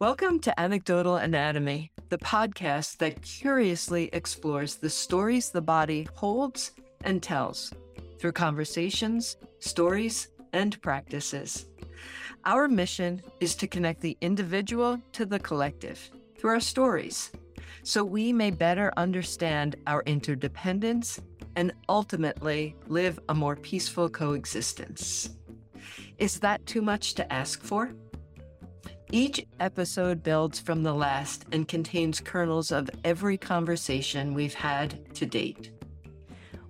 Welcome to Anecdotal Anatomy, the podcast that curiously explores the stories the body holds and tells through conversations, stories, and practices. Our mission is to connect the individual to the collective through our stories so we may better understand our interdependence and ultimately live a more peaceful coexistence. Is that too much to ask for? Each episode builds from the last and contains kernels of every conversation we've had to date.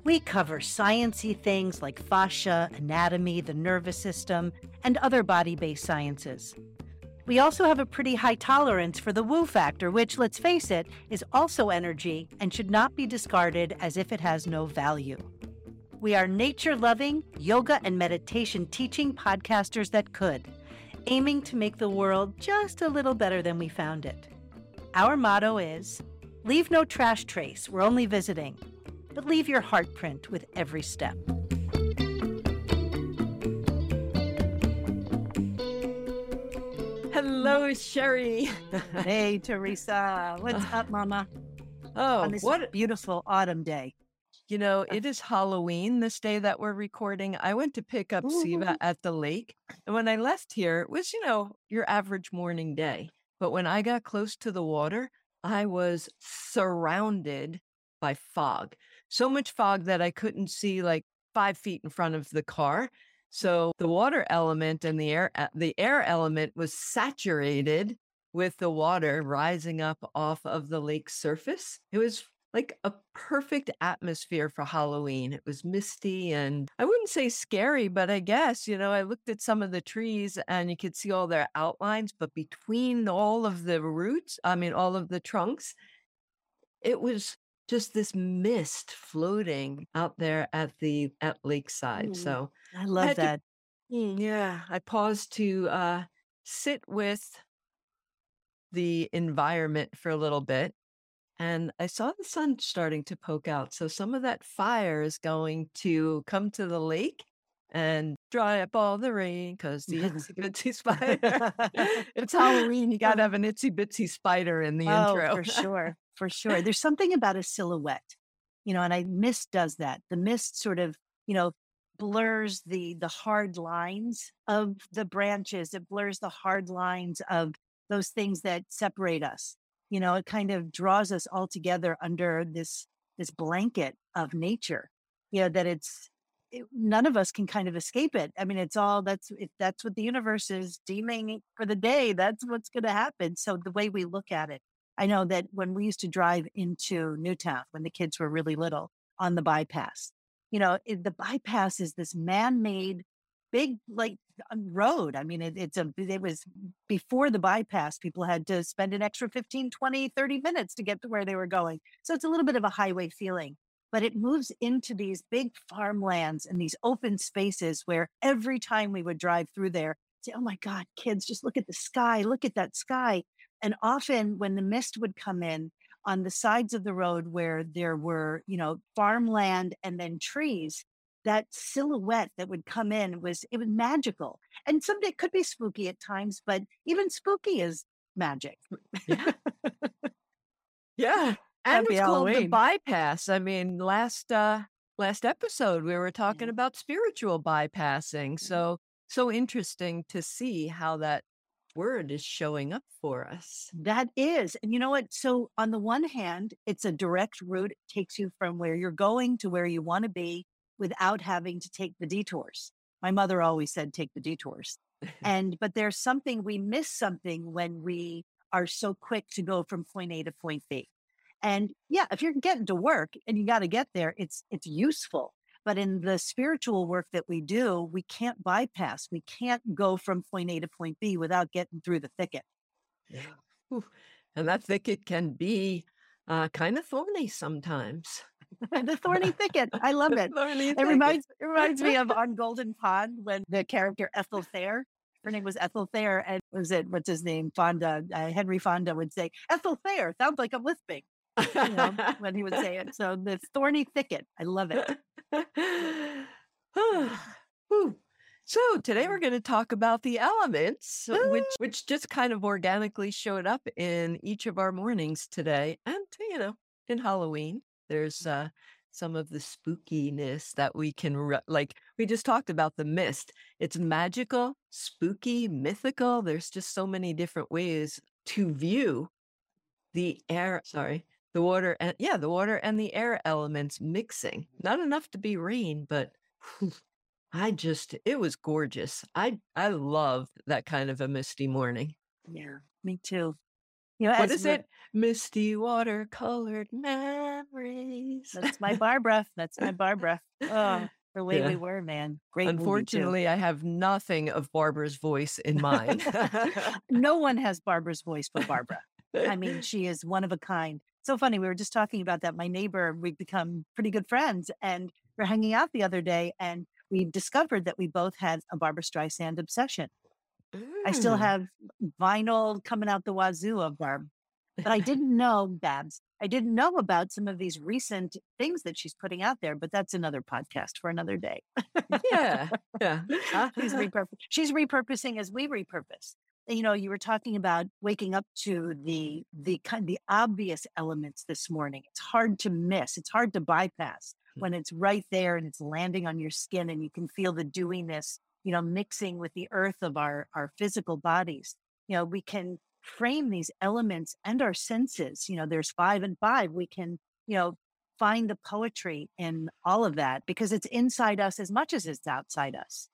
We cover sciency things like fascia, anatomy, the nervous system, and other body-based sciences. We also have a pretty high tolerance for the woo factor, which, let's face it, is also energy and should not be discarded as if it has no value. We are nature loving, yoga and meditation teaching podcasters that could aiming to make the world just a little better than we found it. Our motto is Leave no trash trace, we're only visiting, but leave your heart print with every step. Hello, Sherry. hey, Theresa. What's up, Mama? Oh, what beautiful autumn day. You know, it is Halloween this day that we're recording. I went to pick up Siva at the lake. And when I left here, it was, you know, your average morning day. But when I got close to the water, I was surrounded by fog. So much fog that I couldn't see like five feet in front of the car. So the water element and the air, uh, the air element was saturated with the water rising up off of the lake surface. It was like a perfect atmosphere for Halloween. It was misty and I wouldn't say scary, but I guess, you know, I looked at some of the trees and you could see all their outlines, but between all of the roots, I mean, all of the trunks, it was just this mist floating out there at the at lakeside. Mm, So I I love to, that. Mm, yeah, I paused to uh, sit with the environment for a little bit and I saw the sun starting to poke out. So some of that fire is going to come to the lake and dry up all the rain because the itsy bitsy spider. it's Halloween. You got to have an itsy bitsy spider in the Oh, intro. for sure. For sure. There's something about a silhouette, you know, and I mist does that. The mist sort of, you know, blurs the the hard lines of the branches. It blurs the hard lines of those things that separate us. You know, it kind of draws us all together under this this blanket of nature. You know, that it's it, none of us can kind of escape it. I mean, it's all that's that's what the universe is deeming for the day. That's what's going to happen. So the way we look at it, I know that when we used to drive into Newtown when the kids were really little on the bypass, you know, it, the bypass is this man-made big like road. I mean, it, it's a it was before the bypass, people had to spend an extra 15, 20, 30 minutes to get to where they were going. So it's a little bit of a highway feeling but it moves into these big farmlands and these open spaces where every time we would drive through there, say, oh my God, kids, just look at the sky, look at that sky. And often when the mist would come in on the sides of the road where there were, you know, farmland and then trees, that silhouette that would come in was it was magical. And someday it could be spooky at times, but even spooky is magic. yeah. Yeah. And it's called the bypass. I mean, last uh last episode we were talking Yeah. about spiritual bypassing. Mhm. So so interesting to see how that word is showing up for us. That is. And you know what? So, on the one hand, it's a direct route. It takes you from where you're going to where you want to be without having to take the detours. My mother always said, take the detours. And, but there's something, we miss something when we are so quick to go from point A to point B. And yeah, if you're getting to work and you got to get there, it's, it's useful. But in the spiritual work that we do, we can't bypass. We can't go from point A to point B without getting through the thicket. Yeah. Ooh, And that thicket can be uh, kind of thorny sometimes. the thorny thicket. I love it. Thorny It thicket. reminds it reminds me of on Golden Pond when the character Ethel Thayer, her name was Ethel Thayer, and was it what's his name? Fonda, uh, Henry Fonda would say, Ethel Thayer sounds like I'm lisping, you know, when he would say it. So the thorny thicket, I love it. So today we're mm. going to talk about the elements, uh, which ah. which just kind of organically showed up in each of our mornings today, and you know, in Halloween, there's uh, some of the spookiness that we can re- like. We just talked about the mist. It's magical, spooky, mythical. There's just so many different ways to view the air. Sorry, the water and yeah, the water and the air elements mixing. Not enough to be rain, but I just it was gorgeous. I I love that kind of a misty morning. Yeah, me too. You know, What as it? Misty watercolored memories. that's my Barbara. That's my Barbara. Oh, the way we were, man. Great. Unfortunately, I have nothing of Barbara's voice in mind. No one has Barbara's voice but Barbara. I mean, she is one of a kind. So funny. We were just talking about that. My neighbor, we've become pretty good friends, and we're hanging out the other day, and we discovered that we both had a Barbra Streisand obsession. I still Mm. have vinyl coming out the wazoo of Barb, but I didn't know, Babs, I didn't know about some of these recent things that she's putting out there, but that's another podcast for another day. Yeah, yeah. she's, repurp- she's repurposing as we repurpose. You know, you were talking about waking up to the the kind the obvious elements this morning. It's hard to miss. It's hard to bypass Mm. when it's right there and it's landing on your skin and you can feel the dewiness, you know, mixing with the earth of our our physical bodies. You know, we can frame these elements and our senses. You know, there's five and five. We can, you know, find the poetry in all of that because it's inside us as much as it's outside us.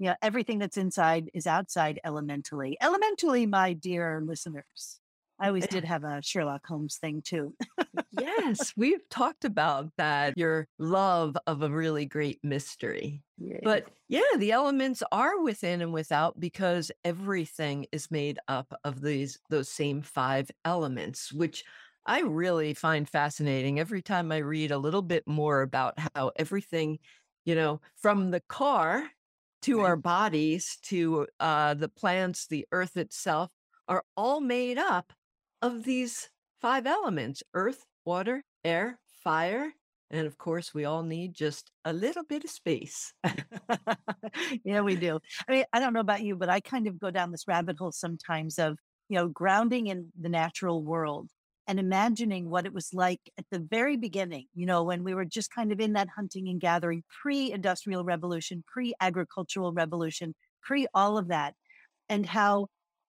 Yeah, everything that's inside is outside elementally. Elementally, my dear listeners. I always did have a Sherlock Holmes thing too. Yes, we've talked about that, your love of a really great mystery. But yeah, the elements are within and without because everything is made up of these those same five elements, which I really find fascinating every time I read a little bit more about how everything, you know, from the car to Right. our bodies to uh, the plants, the earth itself, are all made up of these five elements earth, water, air, fire. And of course, we all need just a little bit of space. yeah, we do. I mean, I don't know about you, but I kind of go down this rabbit hole sometimes of, you know, grounding in the natural world and imagining what it was like at the very beginning, you know, when we were just kind of in that hunting and gathering, pre industrial revolution, pre agricultural revolution, pre all of that, and how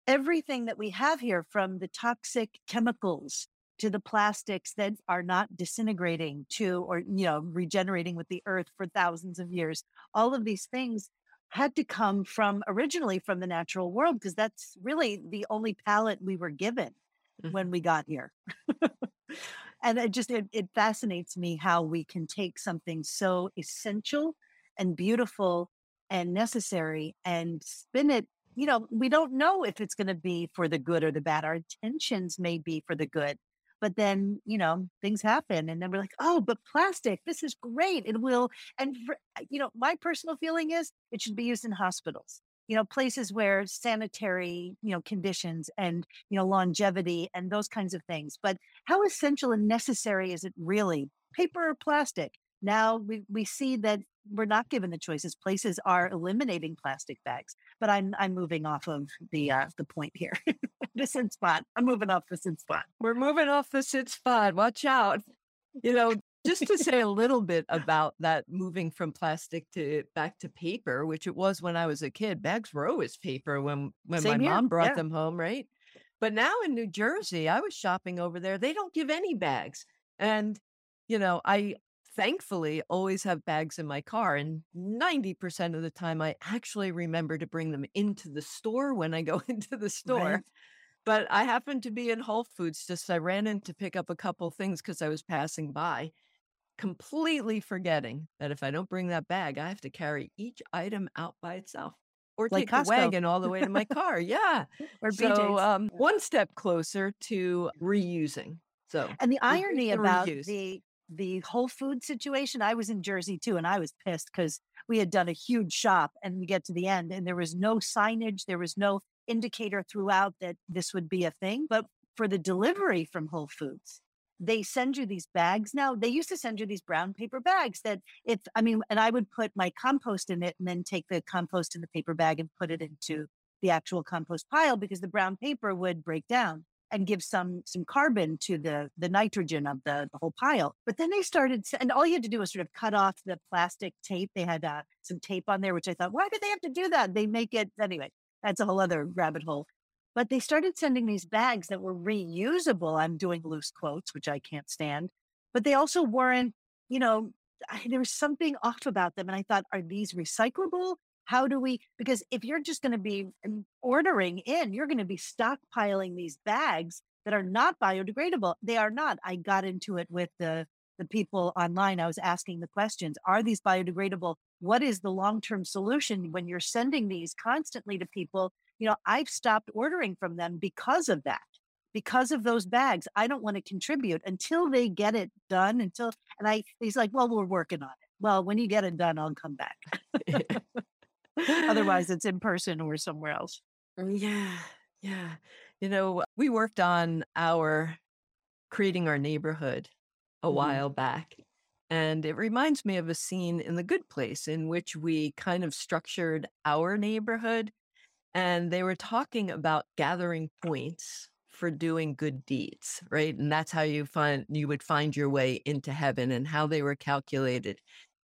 everything that we have here from the toxic chemicals to the plastics that are not disintegrating to or you know regenerating with the earth for thousands of years all of these things had to come from originally from the natural world because that's really the only palette we were given Mhm. when we got here and it just it, it fascinates me how we can take something so essential and beautiful and necessary and spin it you know we don't know if it's going to be for the good or the bad. Our intentions may be for the good but then you know things happen and then we're like oh but plastic this is great. It will and for, uh, you know my personal feeling is it should be used in hospitals you know places where sanitary you know conditions and you know longevity and those kinds of things. But how essential and necessary is it really? Paper or plastic? Now we, we see that we're not given the choices places are eliminating plastic bags but i'm i'm moving off of the uh the point here the sin spot i'm moving off the sin spot We're moving off the sit spot. Watch out. You know, just to say a little bit about that moving from plastic to back to paper, which it was when I was a kid. Bags were always paper when when my here, mom brought yeah. them home, right? But now in New Jersey, I was shopping over there. They don't give any bags. And, you know, I thankfully always have bags in my car. And 90% of the time, I actually remember to bring them into the store when I go into the store. Right. But I happened to be in Whole Foods, just I ran in to pick up a couple things because I was passing by, completely forgetting that if I don't bring that bag, I have to carry each item out by itself or Like take the wagon all the way to my car. Yeah. or So um, one step closer to reusing. So And the irony about reuse. the the Whole Food situation, I was in Jersey too, and I was pissed because we had done a huge shop and we get to the end and there was no signage, there was no indicator throughout that this would be a thing. But for the delivery from Whole Foods, they send you these bags now. They used to send you these brown paper bags that if I mean, and I would put my compost in it and then take the compost in the paper bag and put it into the actual compost pile because the brown paper would break down and give some some carbon to the the nitrogen of the, the whole pile. But then they started, and all you had to do was sort of cut off the plastic tape. They had uh, some tape on there, which I thought, why did they have to do that? They make it anyway. That's a whole other rabbit hole. But they started sending these bags that were reusable. I'm doing loose quotes, which I can't stand. But they also weren't, you know, I, there was something off about them. And I thought, are these recyclable? How do we? Because if you're just going to be um, ordering in, you're going to be stockpiling these bags that are not biodegradable. They are not. I got into it with the the people online. I was asking the questions: Are these biodegradable? What is the long term solution when you're sending these constantly to people? You know, I've stopped ordering from them because of that because of those bags. I don't want to contribute until they get it done. Until and I, he's like, well, we're working on it. Well, when you get it done, I'll come back. Otherwise, it's in person or somewhere else. Mm, yeah. Yeah. You know, we worked on our creating our neighborhood a Mhm. while back. And it reminds me of a scene in The Good Place in which we kind of structured our neighborhood. And they were talking about gathering points for doing good deeds, right? And that's how you find you would find your way into heaven and how they were calculated.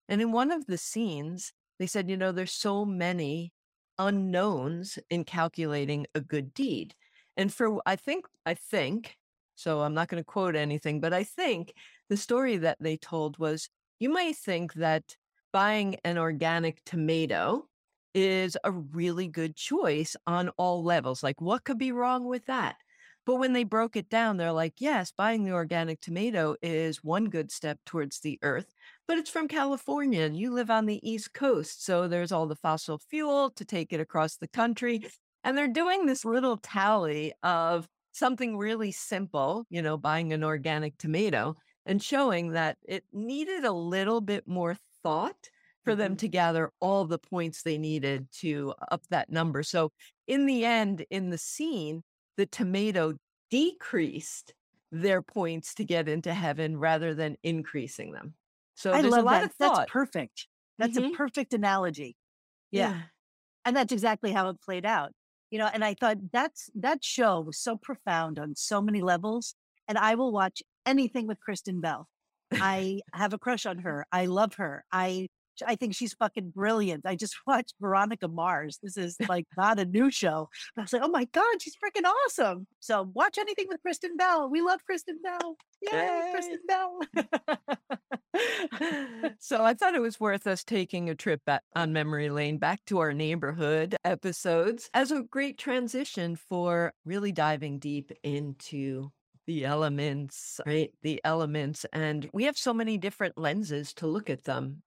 And in one of the scenes, they said, you know, there's so many unknowns in calculating a good deed. And for I think I think, so I'm not going to quote anything, but I think the story that they told was you might think that buying an organic tomato is a really good choice on all levels. Like, what could be wrong with that? But when they broke it down, they're like, yes, buying the organic tomato is one good step towards the earth, but it's from California and you live on the East Coast. So there's all the fossil fuel to take it across the country. And they're doing this little tally of something really simple, you know, buying an organic tomato and showing that it needed a little bit more thought for them Mhm. to gather all the points they needed to up that number. So in the end, in the scene, the tomato decreased their points to get into heaven rather than increasing them. So I a love lot that. That's perfect. That's a Mhm. perfect analogy. Yeah. And that's exactly how it played out. You know, and I thought that's that show was so profound on so many levels. And I will watch anything with Kristen Bell. I have a crush on her. I love her. I I think she's fucking brilliant. I just watched Veronica Mars. This is like not a new show. I was like, oh my God, she's freaking awesome. So watch anything with Kristen Bell. We love Kristen Bell. Yay, Yay. Kristen Bell. so I thought it was worth us taking a trip back on memory lane back to our neighborhood episodes as a great transition for really diving deep into the elements, right? The elements. And we have so many different lenses to look at them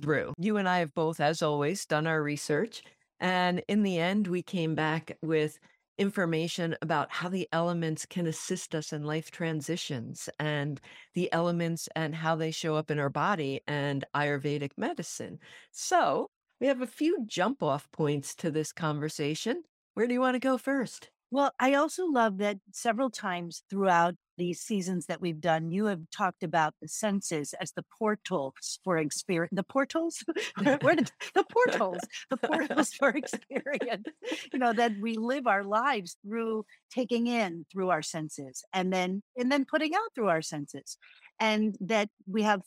through. You and I have both, as always, done our research. And in the end, we came back with information about how the elements can assist us in life transitions and the elements and how they show up in our body and Ayurvedic medicine. So we have a few jump off points to this conversation. Where do you want to go first? Well, I also love that several times throughout these seasons that we've done, you have talked about the senses as the portals for experience. The portals? Did the portals? The portals for experience. You know, that we live our lives through taking in through our senses and then and then putting out through our senses. And that we have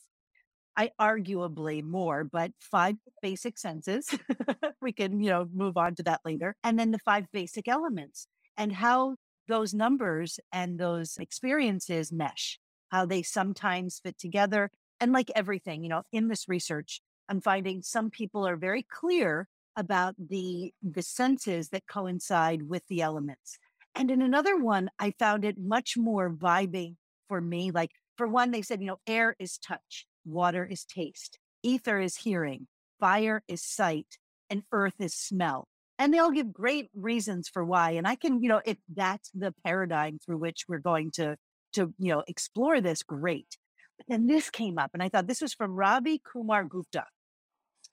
I arguably more, but five basic senses. we can, you know, move on to that later. And then the five basic elements and how those numbers and those experiences mesh, how they sometimes fit together. And like everything, you know, in this research, I'm finding some people are very clear about the the senses that coincide with the elements. And in another one, I found it much more vibing for me. Like for one, they said, you know, air is touch, water is taste, ether is hearing, fire is sight, and earth is smell. And they all give great reasons for why. And I can, you know, if that's the paradigm through which we're going to to, you know, explore this, great. But then this came up, and I thought this was from Ravi Kumar Gupta.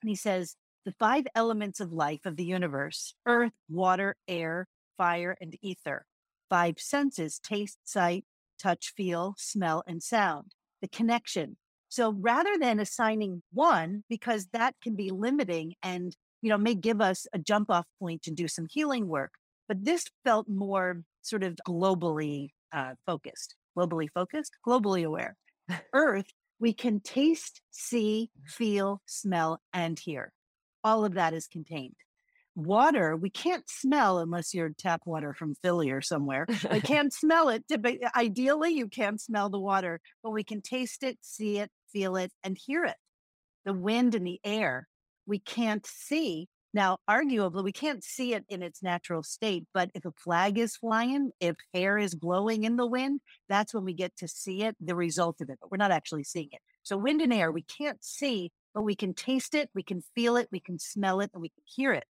And he says, the five elements of life of the universe earth, water, air, fire, and ether. Five senses taste, sight, touch, feel, smell, and sound, the connection. So rather than assigning one, because that can be limiting and you know may give us a jump off point to do some healing work, but this felt more sort of globally uh, focused, globally focused, globally aware. Earth, we can taste, see, feel, smell, and hear. All of that is contained water we can't smell unless you're tap water from Philly or somewhere. I can't smell it. Ideally, you can't smell the water, but we can taste it, see it, feel it, and hear it. The wind and the air we can't see. Now, arguably, we can't see it in its natural state, but if a flag is flying, if hair is blowing in the wind, that's when we get to see it, the result of it, but we're not actually seeing it. So, wind and air, we can't see, but we can taste it, we can feel it, we can smell it, and we can hear it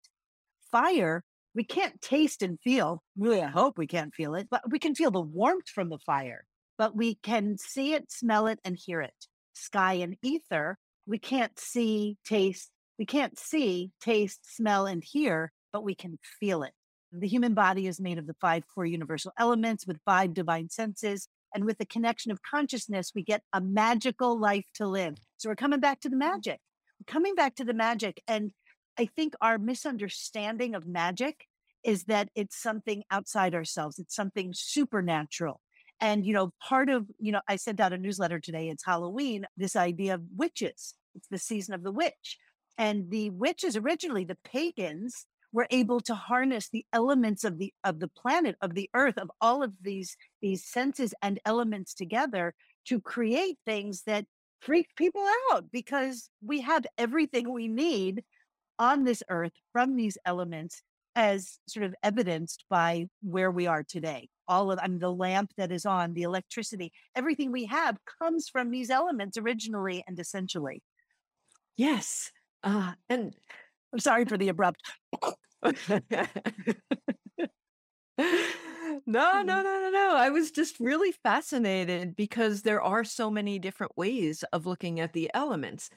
fire, we can't taste and feel. Really, I hope we can't feel it, but we can feel the warmth from the fire, but we can see it, smell it, and hear it. Sky and ether, we can't see, taste, we can't see, taste, smell, and hear, but we can feel it. The human body is made of the five core universal elements with five divine senses. And with the connection of consciousness, we get a magical life to live. So we're coming back to the mm-hmm. magic. We're coming back to the magic. And I think our misunderstanding of magic is that it's something outside ourselves, it's something supernatural. And, you know, part of, you know, I sent out a newsletter today, it's Halloween, this idea of witches. It's the season of the witch. And the witches originally, the pagans, were able to harness the elements of the of the planet of the earth of all of these these senses and elements together to create things that freak people out because we have everything we need on this earth from these elements as sort of evidenced by where we are today. All of I mean, the lamp that is on, the electricity, everything we have comes from these elements originally and essentially. Yes. Uh, and I'm sorry for the abrupt. no, no, no, no, no. I was just really fascinated because there are so many different ways of looking at the elements.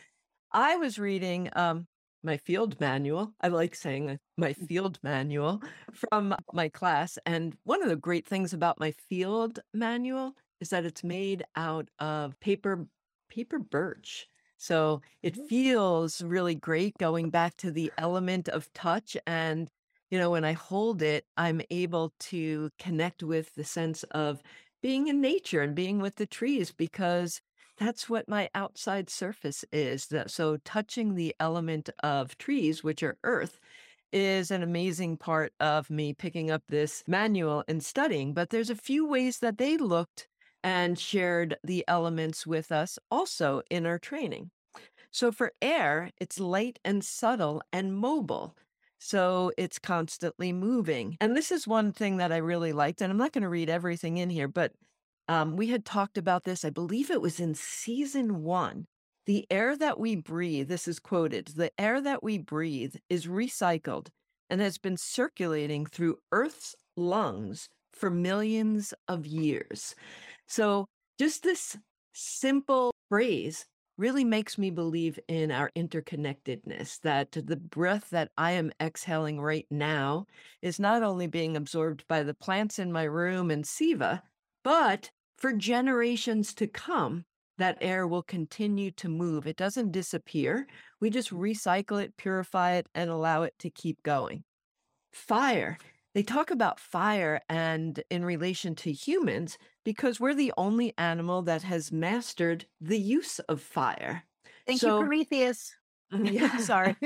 I was reading um, my field manual. I like saying my mm. field manual from my class. And one of the great things about my field manual is that it's made out of paper paper birch. So it mm-hmm. feels really great going back to the element of touch and you know when I hold it I'm able to connect with the sense of being in nature and being with the trees because that's what my outside surface is. So touching the element of trees, which are earth, is an amazing part of me picking up this manual and studying. But there's a few ways that they looked and shared the elements with us also in our training. So for air, it's light and subtle and mobile. So it's constantly moving. And this is one thing that I really liked. And I'm not going to read everything in here, but um, we had talked about this, I believe it was in season one. The air that we breathe, this is quoted, the air that we breathe is recycled and has been circulating through Earth's lungs for millions of years. So, just this simple phrase really makes me believe in our interconnectedness that the breath that I am exhaling right now is not only being absorbed by the plants in my room and Siva, but for generations to come, that air will continue to move. It doesn't disappear. We just recycle it, purify it, and allow it to keep going. Fire. They talk about fire and in relation to humans because we're the only animal that has mastered the use of fire. Thank so, you, Prometheus. Yeah, sorry.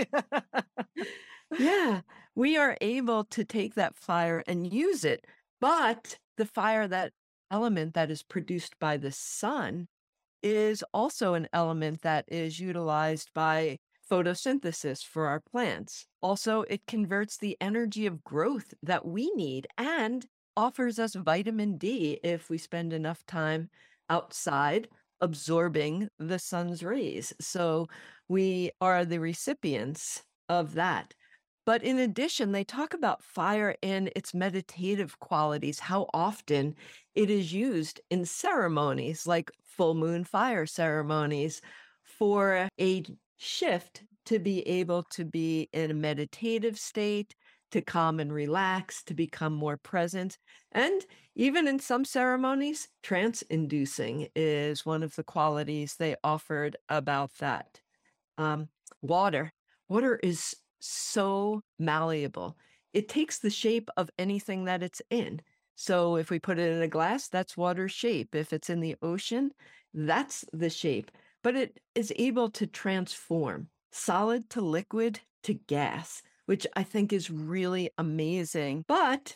yeah, we are able to take that fire and use it, but the fire that element that is produced by the sun is also an element that is utilized by photosynthesis for our plants. Also, it converts the energy of growth that we need and offers us vitamin D if we spend enough time outside absorbing the sun's rays. So we are the recipients of that. But in addition, they talk about fire and its meditative qualities, how often it is used in ceremonies like full moon fire ceremonies for a shift to be able to be in a meditative state to calm and relax, to become more present. And even in some ceremonies, trance inducing is one of the qualities they offered about that. Um, water. Water is so malleable. It takes the shape of anything that it's in. So if we put it in a glass, that's water shape. If it's in the ocean, that's the shape. But it is able to transform solid to liquid to gas, which I think is really amazing. But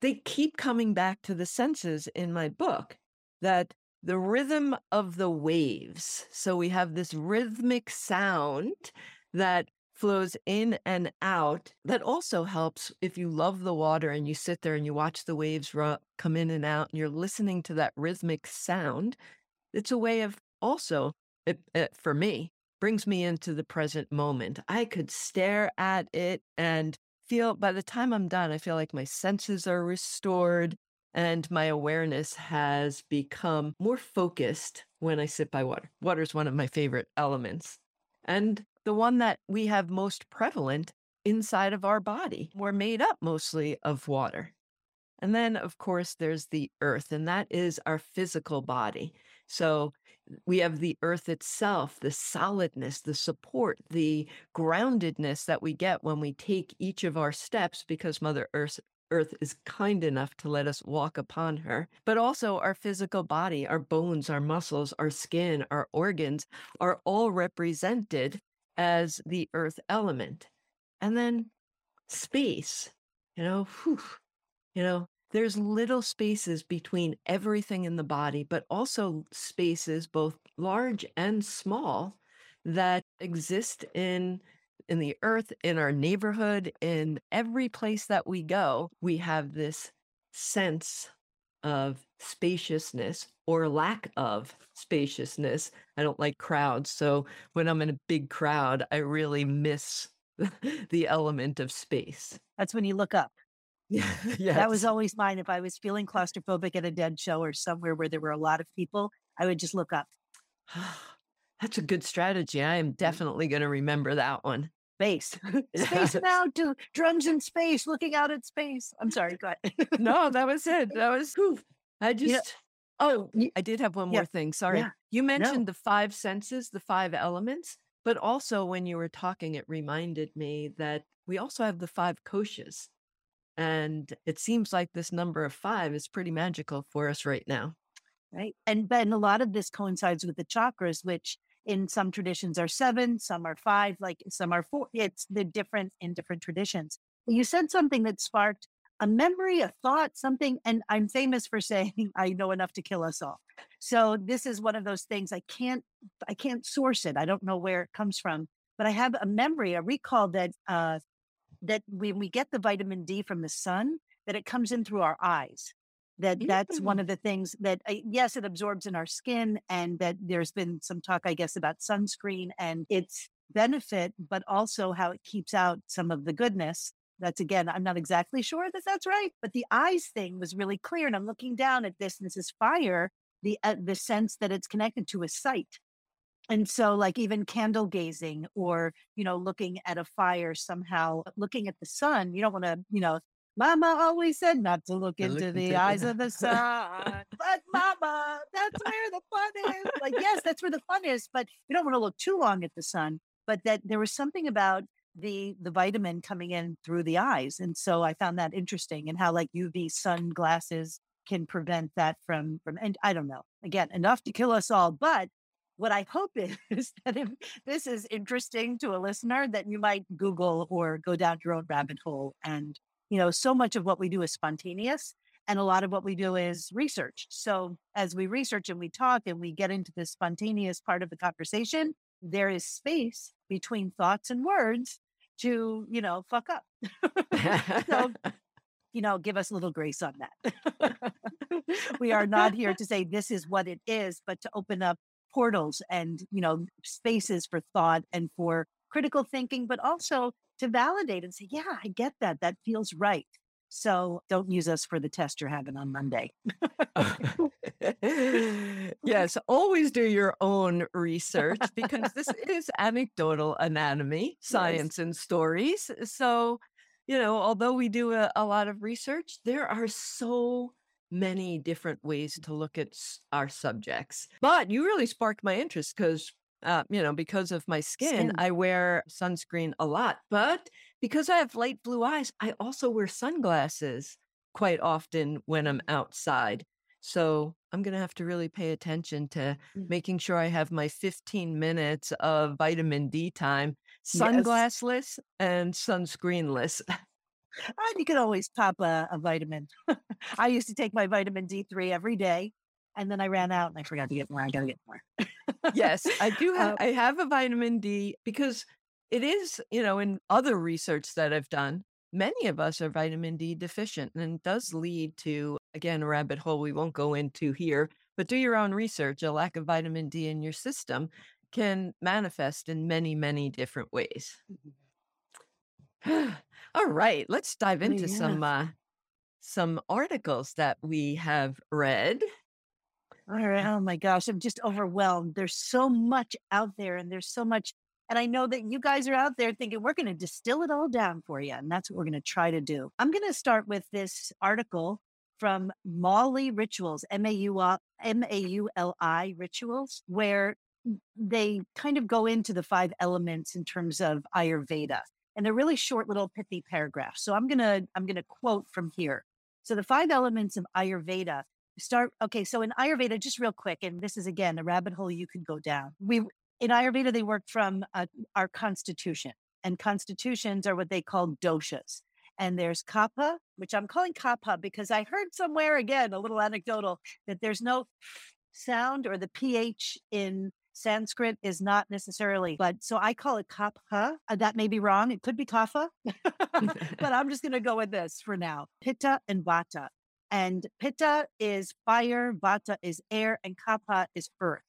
they keep coming back to the senses in my book that the rhythm of the waves. So we have this rhythmic sound that flows in and out that also helps if you love the water and you sit there and you watch the waves ru- come in and out and you're listening to that rhythmic sound it's a way of also it, it, for me brings me into the present moment i could stare at it and feel by the time i'm done i feel like my senses are restored and my awareness has become more focused when i sit by water water is one of my favorite elements and the one that we have most prevalent inside of our body. We're made up mostly of water. And then, of course, there's the earth, and that is our physical body. So we have the earth itself, the solidness, the support, the groundedness that we get when we take each of our steps because Mother Earth, Earth is kind enough to let us walk upon her. But also our physical body, our bones, our muscles, our skin, our organs are all represented as the earth element. And then space, you know, whew, you know, there's little spaces between everything in the body, but also spaces, both large and small, that exist in in the earth, in our neighborhood, in every place that we go, we have this sense of spaciousness or lack of spaciousness. I don't like crowds. So when I'm in a big crowd, I really miss the element of space. That's when you look up. Yeah. That was always mine. If I was feeling claustrophobic at a dead show or somewhere where there were a lot of people, I would just look up. That's a good strategy. I am mm-hmm. definitely going to remember that one. Space. space now to drums in space, looking out at space. I'm sorry, go ahead. no, that was it. That was. I just yeah. Oh, I did have one more thing. Sorry. Yeah. You mentioned no. the five senses, the five elements, but also when you were talking, it reminded me that we also have the five koshas. And it seems like this number of five is pretty magical for us right now. Right. And then a lot of this coincides with the chakras, which in some traditions are seven, some are five, like some are four. It's the different in different traditions. You said something that sparked a memory, a thought, something. And I'm famous for saying I know enough to kill us all. So this is one of those things I can't I can't source it. I don't know where it comes from, but I have a memory, a recall that uh, that when we get the vitamin D from the sun, that it comes in through our eyes. That that's one of the things that uh, yes, it absorbs in our skin, and that there's been some talk, I guess, about sunscreen and its benefit, but also how it keeps out some of the goodness that's again, I'm not exactly sure that that's right, but the eyes thing was really clear. And I'm looking down at this, and this is fire, the uh, the sense that it's connected to a sight. And so, like even candle gazing, or you know, looking at a fire somehow, looking at the sun. You don't want to, you know, Mama always said not to look into look the into eyes of the sun. but Mama, that's where the fun is. Like, yes, that's where the fun is. But you don't want to look too long at the sun. But that there was something about the the vitamin coming in through the eyes and so i found that interesting and how like uv sunglasses can prevent that from from and i don't know again enough to kill us all but what i hope is that if this is interesting to a listener that you might google or go down your own rabbit hole and you know so much of what we do is spontaneous and a lot of what we do is research so as we research and we talk and we get into the spontaneous part of the conversation there is space between thoughts and words to, you know, fuck up. so, you know, give us a little grace on that. we are not here to say this is what it is, but to open up portals and, you know, spaces for thought and for critical thinking, but also to validate and say, yeah, I get that. That feels right. So don't use us for the test you're having on Monday. yes, always do your own research because this is anecdotal anatomy, science, yes. and stories. So you know, although we do a, a lot of research, there are so many different ways to look at our subjects. But you really sparked my interest because, uh, you know, because of my skin, Skin. I wear sunscreen a lot. But because I have light blue eyes, I also wear sunglasses quite often when I'm outside. So I'm going to have to really pay attention to Mm. making sure I have my 15 minutes of vitamin D time, Yes. sunglassless and sunscreenless. And you can always pop a, a vitamin. I used to take my vitamin D3 every day, and then I ran out and I forgot to get more. I got to get more. Yes, I do have Uh, I have a vitamin D because it is, you know, in other research that I've done, many of us are vitamin D deficient and it does lead to again a rabbit hole we won't go into here, but do your own research. A lack of vitamin D in your system can manifest in many, many different ways. All right, let's dive oh, into yeah. some uh some articles that we have read. All right. Oh my gosh, I'm just overwhelmed. There's so much out there, and there's so much. And I know that you guys are out there thinking we're going to distill it all down for you. And that's what we're going to try to do. I'm going to start with this article from Mauli Rituals, M A U L M A U L I Rituals, where they kind of go into the five elements in terms of Ayurveda. And they're really short little pithy paragraphs. So I'm gonna I'm gonna quote from here. So the five elements of Ayurveda start okay so in ayurveda just real quick and this is again a rabbit hole you could go down we in ayurveda they work from uh, our constitution and constitutions are what they call doshas and there's kapha which i'm calling kapha because i heard somewhere again a little anecdotal that there's no sound or the ph in sanskrit is not necessarily but so i call it kapha Uh, that may be wrong it could be kapha but i'm just going to go with this for now pitta and vata and pitta is fire, vata is air, and kapha is earth.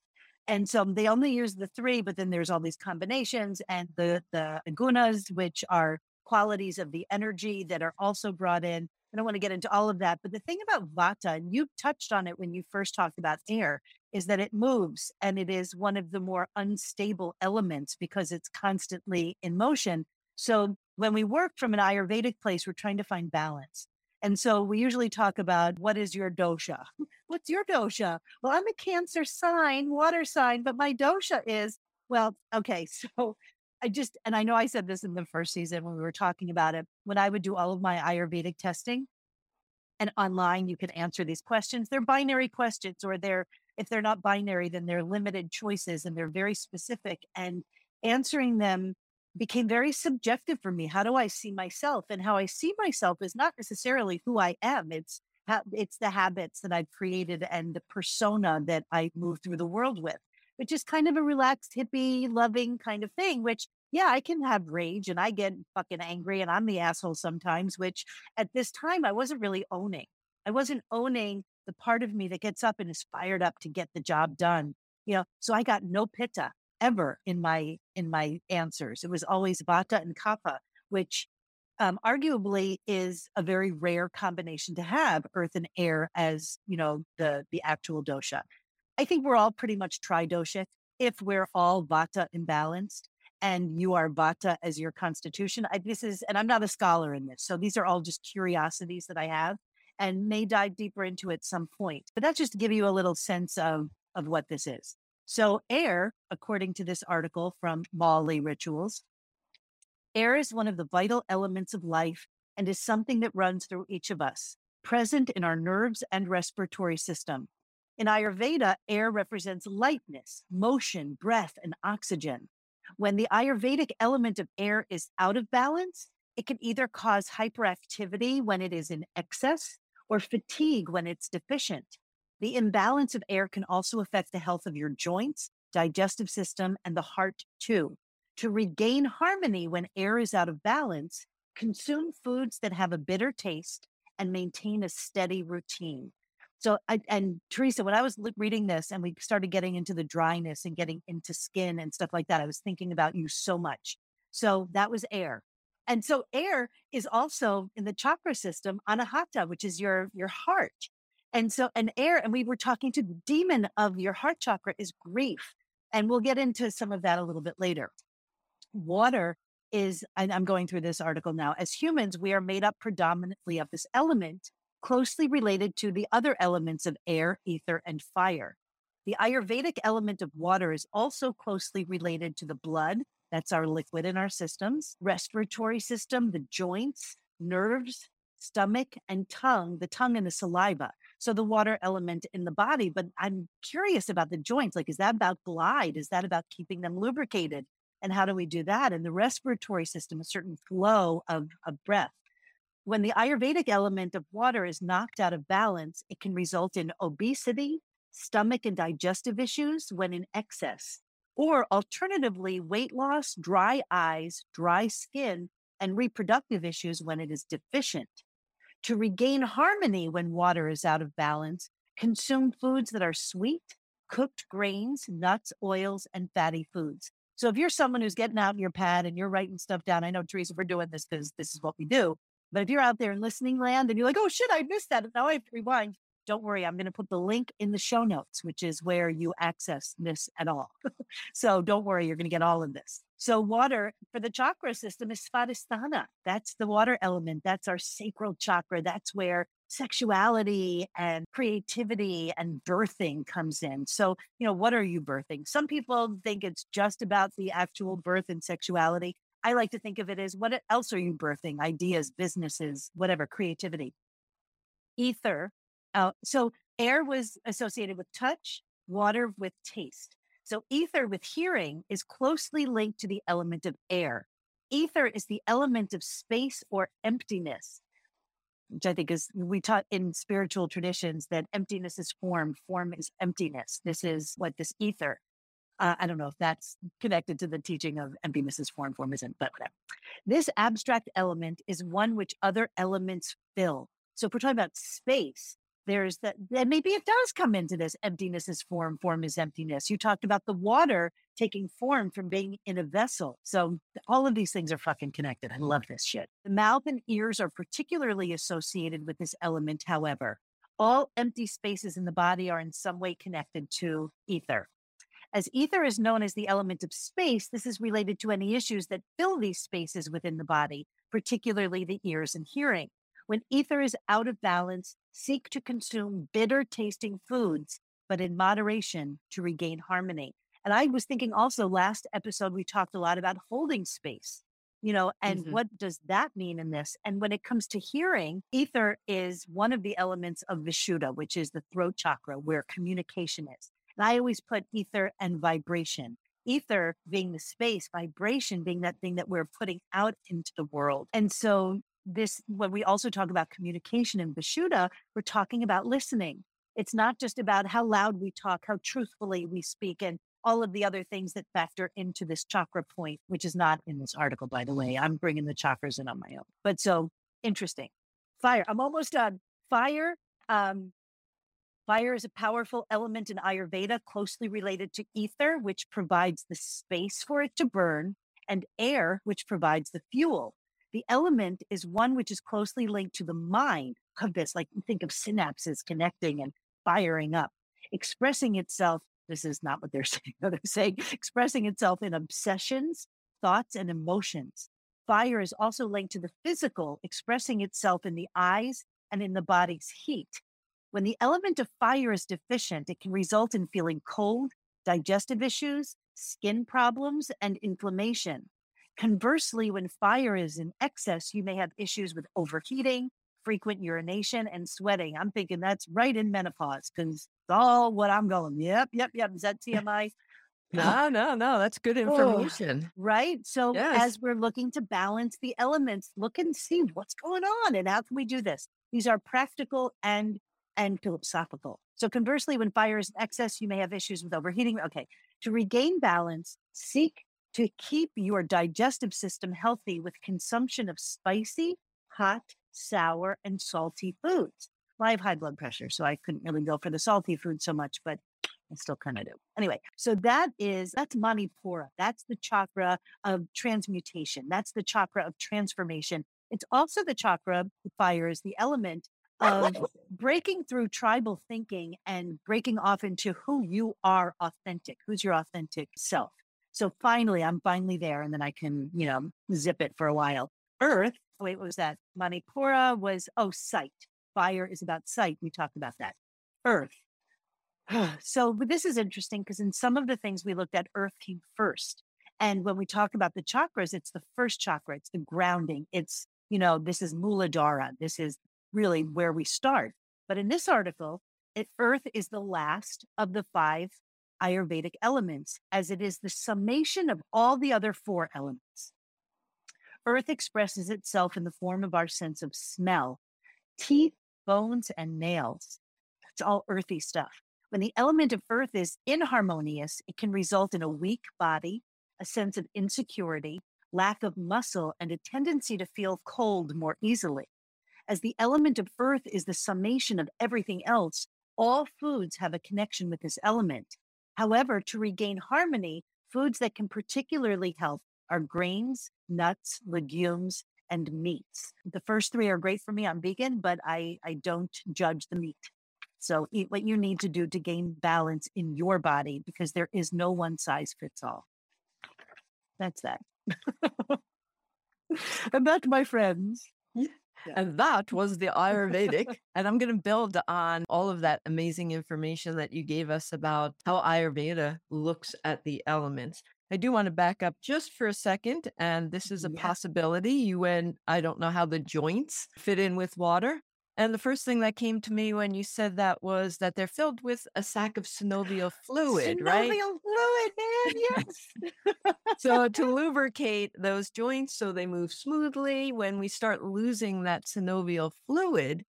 And so they only use the three, but then there's all these combinations and the the gunas, which are qualities of the energy that are also brought in. I don't want to get into all of that, but the thing about vata, and you touched on it when you first talked about air, is that it moves and it is one of the more unstable elements because it's constantly in motion. So when we work from an Ayurvedic place, we're trying to find balance. And so we usually talk about what is your dosha? What's your dosha? Well, I'm a Cancer sign, water sign, but my dosha is, well, okay. So I just, and I know I said this in the first season when we were talking about it, when I would do all of my Ayurvedic testing and online, you can answer these questions. They're binary questions, or they're, if they're not binary, then they're limited choices and they're very specific. And answering them became very subjective for me. How do I see myself? And how I see myself is not necessarily who I am. It's it's the habits that I've created and the persona that I move through the world with, which is kind of a relaxed, hippie, loving kind of thing. Which, yeah, I can have rage and I get fucking angry and I'm the asshole sometimes. Which at this time I wasn't really owning. I wasn't owning the part of me that gets up and is fired up to get the job done. You know, so I got no pitta ever in my in my answers. It was always vata and kapha, which um, arguably is a very rare combination to have earth and air as you know the the actual dosha. I think we're all pretty much tridoshic if we're all vata imbalanced and you are vata as your constitution. I, this is, and I'm not a scholar in this, so these are all just curiosities that I have and may dive deeper into at some point. But that's just to give you a little sense of of what this is. So, air, according to this article from Mauli Rituals, air is one of the vital elements of life and is something that runs through each of us, present in our nerves and respiratory system. In Ayurveda, air represents lightness, motion, breath, and oxygen. When the Ayurvedic element of air is out of balance, it can either cause hyperactivity when it is in excess or fatigue when it's deficient. The imbalance of air can also affect the health of your joints, digestive system, and the heart too. To regain harmony when air is out of balance, consume foods that have a bitter taste and maintain a steady routine. So, I, and Theresa, when I was reading this and we started getting into the dryness and getting into skin and stuff like that, I was thinking about you so much. So that was air. And so air is also in the chakra system, anahata, which is your your heart. And so an air, and we were talking to the demon of your heart chakra is grief. And we'll get into some of that a little bit later. Water is, and I'm going through this article now, as humans, we are made up predominantly of this element closely related to the other elements of air, ether, and fire. The Ayurvedic element of water is also closely related to the blood, that's our liquid in our systems, respiratory system, the joints, nerves, stomach, and tongue, the tongue and the saliva. So the water element in the body. But I'm curious about the joints. Like, is that about glide? Is that about keeping them lubricated? And how do we do that? And the respiratory system, a certain flow of, of breath. When the Ayurvedic element of water is knocked out of balance, it can result in obesity, stomach and digestive issues when in excess, or alternatively, weight loss, dry eyes, dry skin, and reproductive issues when it is deficient. To regain harmony when water is out of balance, consume foods that are sweet, cooked grains, nuts, oils, and fatty foods. So if you're someone who's getting out in your pad and you're writing stuff down, I know Theresa, we're doing this because this is what we do. But if you're out there in listening land and you're like, oh shit, I missed that. Now I have to rewind. Don't worry, I'm going to put the link in the show notes, which is where you access this at all. so don't worry, you're going to get all of this. So water for the chakra system is Svadhisthana. That's the water element. That's our sacral chakra. That's where sexuality and creativity and birthing comes in. So, you know, what are you birthing? Some people think it's just about the actual birth and sexuality. I like to think of it as what else are you birthing? Ideas, businesses, whatever, creativity. Ether. Uh, so, air was associated with touch, water with taste. So, ether with hearing is closely linked to the element of air. Ether is the element of space or emptiness which I think is we taught in spiritual traditions that emptiness is form, form is emptiness. This is what this ether. Uh, I don't know if that's connected to the teaching of emptiness is form, form isn't, but whatever. This abstract element is one which other elements fill. So if we're talking about space, there's that and maybe it does come into this emptiness is form form is emptiness. You talked about the water taking form from being in a vessel. So all of these things are fucking connected. I love this shit. The mouth and ears are particularly associated with this element however all empty spaces in the body are in some way connected to ether. As ether is known as the element of space, this is related to any issues that fill these spaces within the body, particularly the ears and hearing. When ether is out of balance, seek to consume bitter tasting foods, but in moderation to regain harmony. And I was thinking also last episode, we talked a lot about holding space, you know, and mm-hmm. what does that mean in this? And when it comes to hearing, ether is one of the elements of Vishuddha, which is the throat chakra where communication is. And I always put ether and vibration. Ether being the space, vibration being that thing that we're putting out into the world. And so this when we also talk about communication in Vishuddha, we're talking about listening. It's not just about how loud we talk, how truthfully we speak, and all of the other things that factor into this chakra point, which is not in this article, by the way. I'm bringing the chakras in on my own. But so interesting. Fire. I'm almost done. Fire. Um, fire is a powerful element in Ayurveda, closely related to ether, which provides the space for it to burn, and air, which provides the fuel. The element is one which is closely linked to the mind of this, like think of synapses connecting and firing up, expressing itself. This is not what they're saying. They're saying expressing itself in obsessions, thoughts, and emotions. Fire is also linked to the physical, expressing itself in the eyes and in the body's heat. When the element of fire is deficient, it can result in feeling cold, digestive issues, skin problems, and inflammation. Conversely, when fire is in excess, you may have issues with overheating, frequent urination, and sweating. I'm thinking that's right in menopause because it's all what I'm going. Yep, yep, yep. Is that TMI? Uh, no, no, no. That's good oh, information. Oh, right. So yes. as we're looking to balance the elements, look and see what's going on and how can we do this? These are practical and and philosophical. So conversely, when fire is in excess, you may have issues with overheating. Okay. To regain balance, seek to keep your digestive system healthy with consumption of spicy, hot, sour, and salty foods. Well, I have high blood pressure, so I couldn't really go for the salty food so much, but I still kind of do. Anyway, so that is that's Manipura. That's the chakra of transmutation. That's the chakra of transformation. It's also the chakra, fire is the element of breaking through tribal thinking and breaking off into who you are authentic, who's your authentic self. So finally, I'm finally there, and then I can, you know, zip it for a while. Earth, wait, what was that? Manipura was, oh, sight. Fire is about sight. We talked about that. Earth. so, this is interesting because in some of the things we looked at, Earth came first. And when we talk about the chakras, it's the first chakra, it's the grounding. It's, you know, this is Muladhara. This is really where we start. But in this article, it, Earth is the last of the five Ayurvedic elements, as it is the summation of all the other four elements. Earth expresses itself in the form of our sense of smell, teeth, bones, and nails. It's all earthy stuff. When the element of earth is inharmonious, it can result in a weak body, a sense of insecurity, lack of muscle, and a tendency to feel cold more easily. As the element of earth is the summation of everything else, all foods have a connection with this element. However, to regain harmony, foods that can particularly help are grains, nuts, legumes, and meats. The first three are great for me. I'm vegan, but I, I don't judge the meat. So eat what you need to do to gain balance in your body because there is no one size fits all. That's that. and that, my friends, yeah. And that was the Ayurvedic. and I'm going to build on all of that amazing information that you gave us about how Ayurveda looks at the elements. I do want to back up just for a second. And this is a yeah. possibility. You and I don't know how the joints fit in with water. And the first thing that came to me when you said that was that they're filled with a sack of synovial fluid, synovial right? Synovial fluid, man. Yes. so to lubricate those joints so they move smoothly, when we start losing that synovial fluid,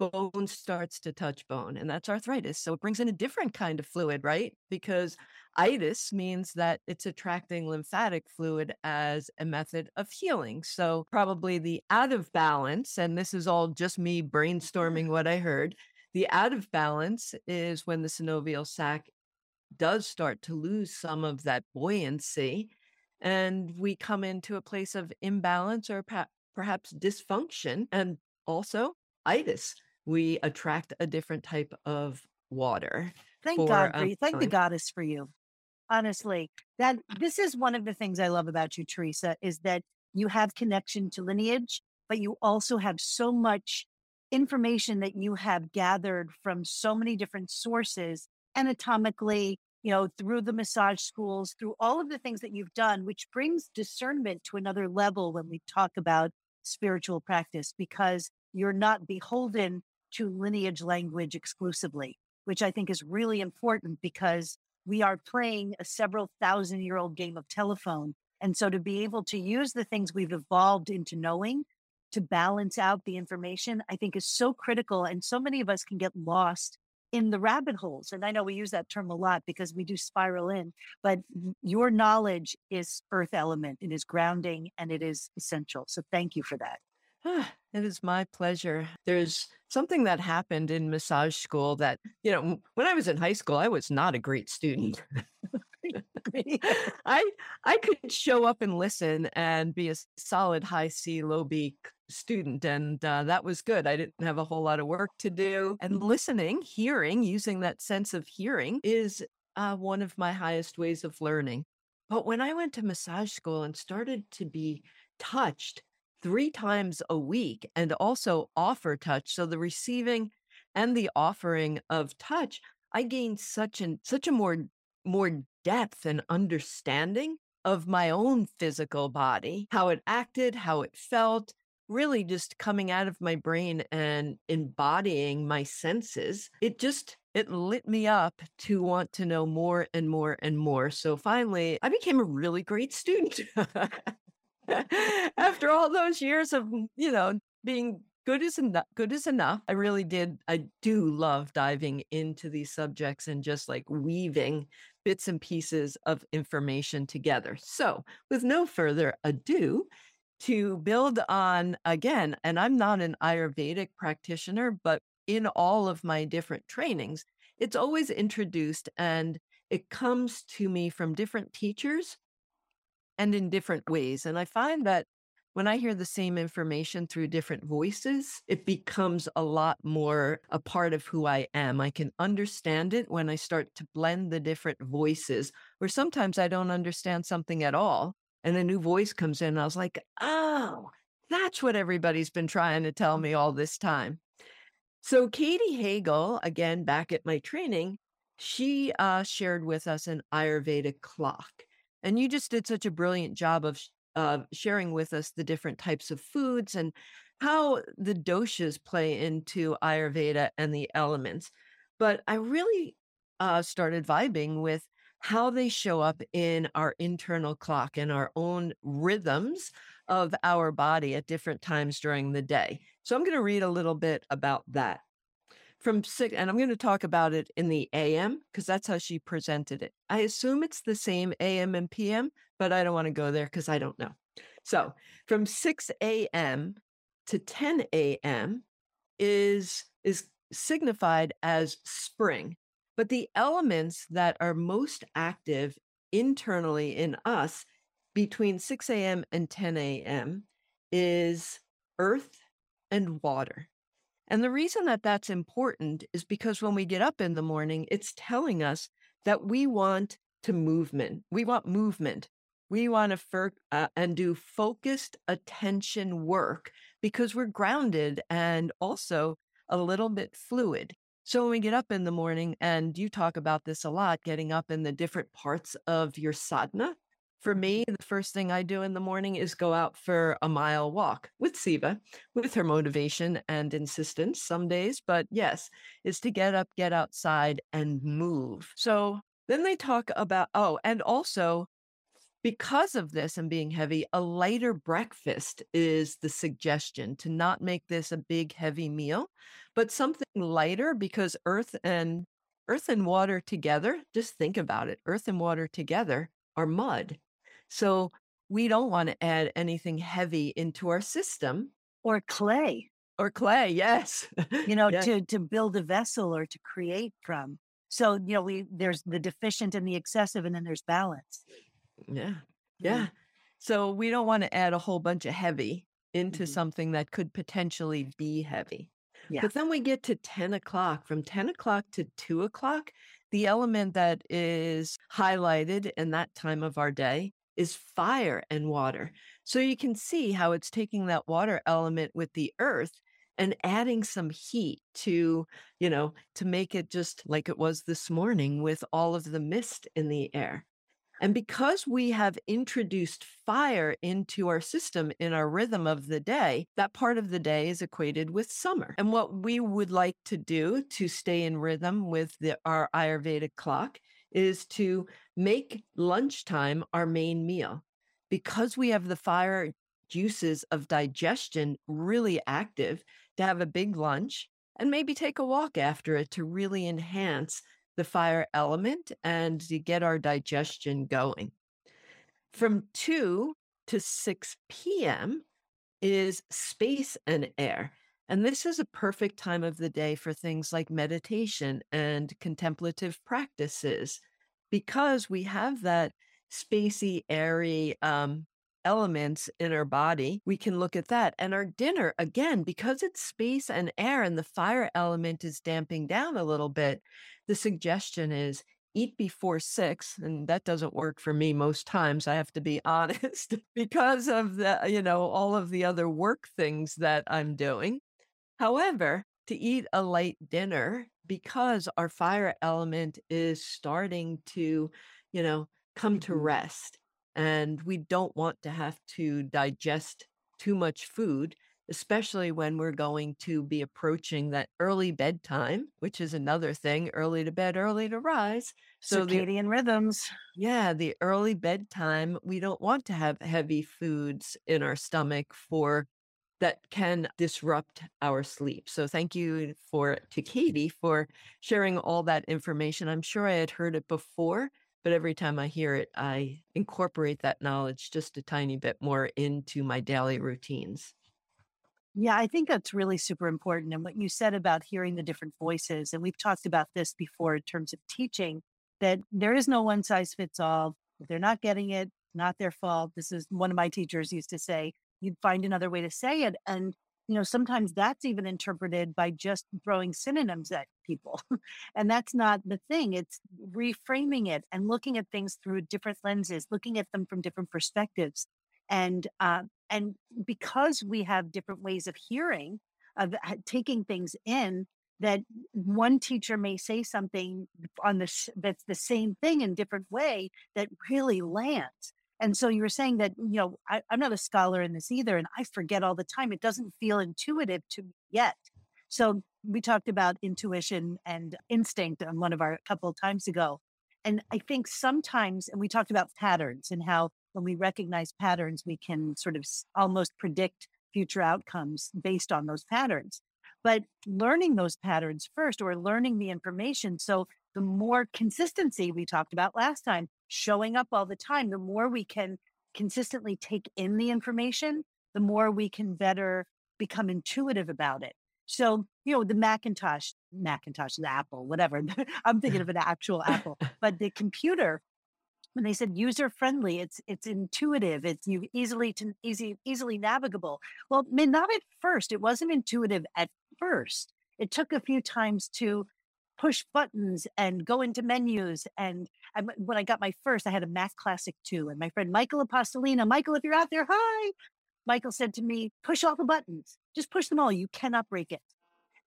bone starts to touch bone, and that's arthritis. So it brings in a different kind of fluid, right? Because itis means that it's attracting lymphatic fluid as a method of healing. So, probably the out of balance, and this is all just me brainstorming mm. what I heard. The out of balance is when the synovial sac does start to lose some of that buoyancy, and we come into a place of imbalance or perhaps dysfunction, and also itis. We attract a different type of water. Thank for, God for you. Thank the goddess for you honestly that this is one of the things i love about you theresa is that you have connection to lineage but you also have so much information that you have gathered from so many different sources anatomically you know through the massage schools through all of the things that you've done which brings discernment to another level when we talk about spiritual practice because you're not beholden to lineage language exclusively which i think is really important because we are playing a several thousand year old game of telephone. And so to be able to use the things we've evolved into knowing to balance out the information, I think is so critical. And so many of us can get lost in the rabbit holes. And I know we use that term a lot because we do spiral in, but your knowledge is earth element, it is grounding and it is essential. So thank you for that. Ah, it is my pleasure. There's something that happened in massage school that, you know, when I was in high school, I was not a great student. I I could show up and listen and be a solid high C, low B student, and uh, that was good. I didn't have a whole lot of work to do. And listening, hearing, using that sense of hearing is uh, one of my highest ways of learning. But when I went to massage school and started to be touched three times a week and also offer touch. So the receiving and the offering of touch, I gained such an such a more more depth and understanding of my own physical body, how it acted, how it felt, really just coming out of my brain and embodying my senses. It just it lit me up to want to know more and more and more. So finally, I became a really great student. after all those years of mm, you know being good is enough good is enough i really did i do love diving into these subjects and just like weaving bits and pieces of information together. So with no further ado to build on again and i'm not an ayurvedic practitioner but in all of my different trainings it's always introduced and it comes to me from different teachers and in different ways. And I find that when I hear the same information through different voices, it becomes a lot more a part of who I am. I can understand it when I start to blend the different voices, or sometimes I don't understand something at all. And a new voice comes in, I was like, oh, that's what everybody's been trying to tell me all this time. So, Katie Hagel, again, back at my training, she uh, shared with us an Ayurvedic clock. And you just did such a brilliant job of uh, sharing with us the different types of foods and how the doshas play into Ayurveda and the elements. But I really uh, started vibing with how they show up in our internal clock and our own rhythms of our body at different times during the day. So I'm going to read a little bit about that from six, and I'm going to talk about it in the AM because that's how she presented it. I assume it's the same AM and PM, but I don't want to go there because I don't know. So from 6 a.m. to 10 a.m. is is signified as spring. But the elements that are most active internally in us between 6 a.m. and 10 a.m. is earth and water. And the reason that that's important is because when we get up in the morning, it's telling us that we want to movement. We want movement. We want to uh, and do focused attention work because we're grounded and also a little bit fluid. So when we get up in the morning, and you talk about this a lot, getting up in the different parts of your sadhana, for me, the first thing I do in the morning is go out for a mile walk with Siva, with her motivation and insistence some days. But yes, is to get up, get outside, and move. So then they talk about, oh, and also because of this and being heavy, a lighter breakfast is the suggestion to not make this a big, heavy meal, but something lighter because earth and earth and water together, just think about it. Earth and water together are mud. So we don't want to add anything heavy into our system or clay or clay. Yes. you know, yes. to, to build a vessel or to create from. So, you know, we, there's the deficient and the excessive, and then there's balance. Yeah. Yeah. Mm-hmm. So we don't want to add a whole bunch of heavy into mm-hmm. something that could potentially be heavy. Yeah. But then we get to 10 o'clock. From 10 o'clock to 2 o'clock, the element that is highlighted in that time of our day is fire and water. So you can see how it's taking that water element with the earth and adding some heat to, you know, to make it just like it was this morning with all of the mist in the air. And because we have introduced fire into our system in our rhythm of the day, that part of the day is equated with summer. And what we would like to do to stay in rhythm with the, our Ayurvedic clock is to make lunchtime our main meal. Because we have the fire juices of digestion really active, to have a big lunch and maybe take a walk after it to really enhance the fire element and to get our digestion going. From 2 to 6 p.m. is space and air. And this is a perfect time of the day for things like meditation and contemplative practices because we have that spacey, airy um, elements in our body. We can look at that. And our dinner, again, because it's space and air and the fire element is damping down a little bit, the suggestion is eat before six and that doesn't work for me most times i have to be honest because of the you know all of the other work things that i'm doing However, to eat a light dinner because our fire element is starting to, you know, come to mm-hmm. rest and we don't want to have to digest too much food especially when we're going to be approaching that early bedtime, which is another thing early to bed, early to rise. So circadian the, rhythms. Yeah, the early bedtime, we don't want to have heavy foods in our stomach for that can disrupt our sleep. So thank you for to Katie for sharing all that information. I'm sure I had heard it before, but every time I hear it, I incorporate that knowledge just a tiny bit more into my daily routines. Yeah, I think that's really super important. And what you said about hearing the different voices, and we've talked about this before in terms of teaching, that there is no one size fits all. If they're not getting it, not their fault. This is one of my teachers used to say, you'd find another way to say it. And, you know, sometimes that's even interpreted by just throwing synonyms at people. and that's not the thing. It's reframing it and looking at things through different lenses, looking at them from different perspectives. And uh, and because we have different ways of hearing, of taking things in, that one teacher may say something on this that's the same thing in different way that really lands and so you were saying that you know I, i'm not a scholar in this either and i forget all the time it doesn't feel intuitive to me yet. So we talked about intuition and instinct on one of our couple of times ago and i think sometimes and we talked about patterns and how when we recognize patterns we can sort of almost predict future outcomes based on those patterns but learning those patterns first or learning the information. So the more consistency we talked about last time, showing up all the time, the more we can consistently take in the information, the more we can better become intuitive about it. So, you know, the Macintosh, Macintosh, the Apple, whatever. I'm thinking of an actual Apple, but the computer, when they said user friendly, it's it's intuitive, it's you easily to easy easily navigable. Well, not at first. It wasn't intuitive at first. It took a few times to push buttons and go into menus. And I, when I got my first, I had a Mac Classic 2. And my friend Michael Apostolina, Michael, if you're out there, hi. Michael said to me, push all the buttons. Just push them all. You cannot break it.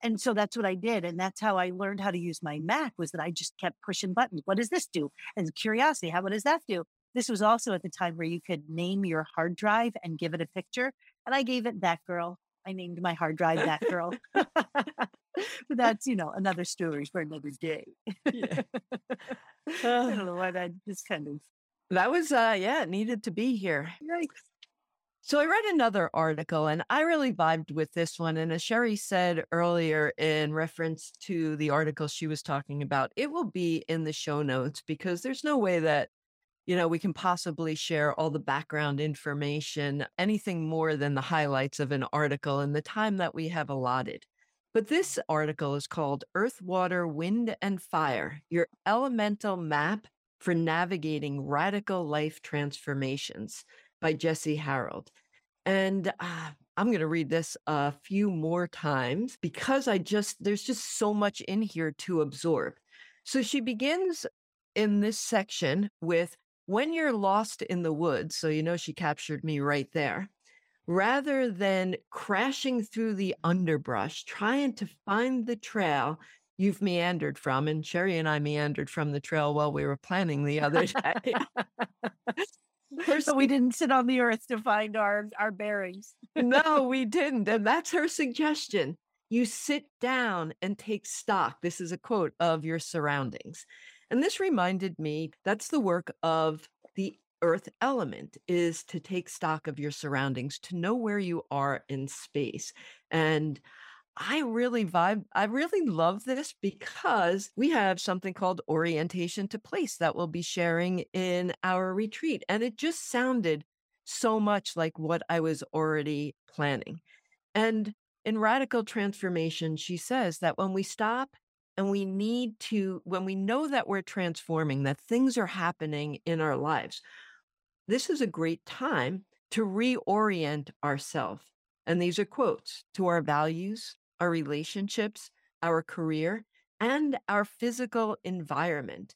And so that's what I did. And that's how I learned how to use my Mac was that I just kept pushing buttons. What does this do? And curiosity, how what does that do? This was also at the time where you could name your hard drive and give it a picture. And I gave it that girl. I named my hard drive that girl. but that's, you know, another story for another day. yeah. I don't know why that just kind of. That was, uh, yeah, it needed to be here. Yikes. So I read another article and I really vibed with this one. And as Sherry said earlier in reference to the article she was talking about, it will be in the show notes because there's no way that you know, we can possibly share all the background information, anything more than the highlights of an article in the time that we have allotted. But this article is called Earth, Water, Wind, and Fire Your Elemental Map for Navigating Radical Life Transformations by Jessie Harrold. And uh, I'm going to read this a few more times because I just, there's just so much in here to absorb. So she begins in this section with when you're lost in the woods, so you know she captured me right there, rather than crashing through the underbrush, trying to find the trail you've meandered from, and Sherry and I meandered from the trail while we were planning the other day. so we didn't sit on the earth to find our, our bearings. no, we didn't. And that's her suggestion. You sit down and take stock. This is a quote of your surroundings. And this reminded me that's the work of the earth element is to take stock of your surroundings, to know where you are in space. And I really vibe. I really love this because we have something called orientation to place that we'll be sharing in our retreat. And it just sounded so much like what I was already planning. And in radical transformation, she says that when we stop and we need to, when we know that we're transforming, that things are happening in our lives, this is a great time to reorient ourselves. And these are quotes to our values, our relationships, our career, and our physical environment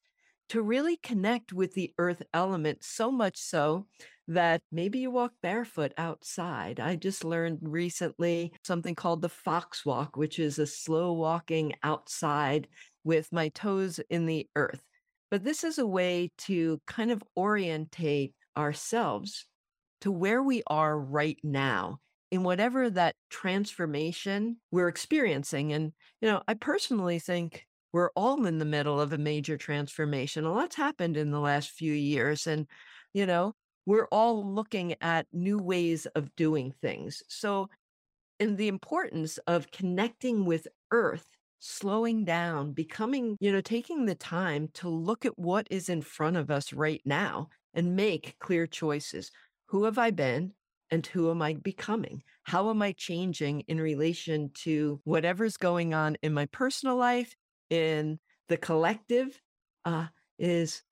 to really connect with the earth element so much so that maybe you walk barefoot outside. I just learned recently something called the fox walk, which is a slow walking outside with my toes in the earth. But this is a way to kind of orientate ourselves to where we are right now in whatever that transformation we're experiencing. And, you know, I personally think we're all in the middle of a major transformation. A lot's happened in the last few years. And, you know, we're all looking at new ways of doing things. So, in the importance of connecting with Earth, slowing down, becoming, you know, taking the time to look at what is in front of us right now and make clear choices. Who have I been? And who am I becoming? How am I changing in relation to whatever's going on in my personal life, in the collective? Uh, is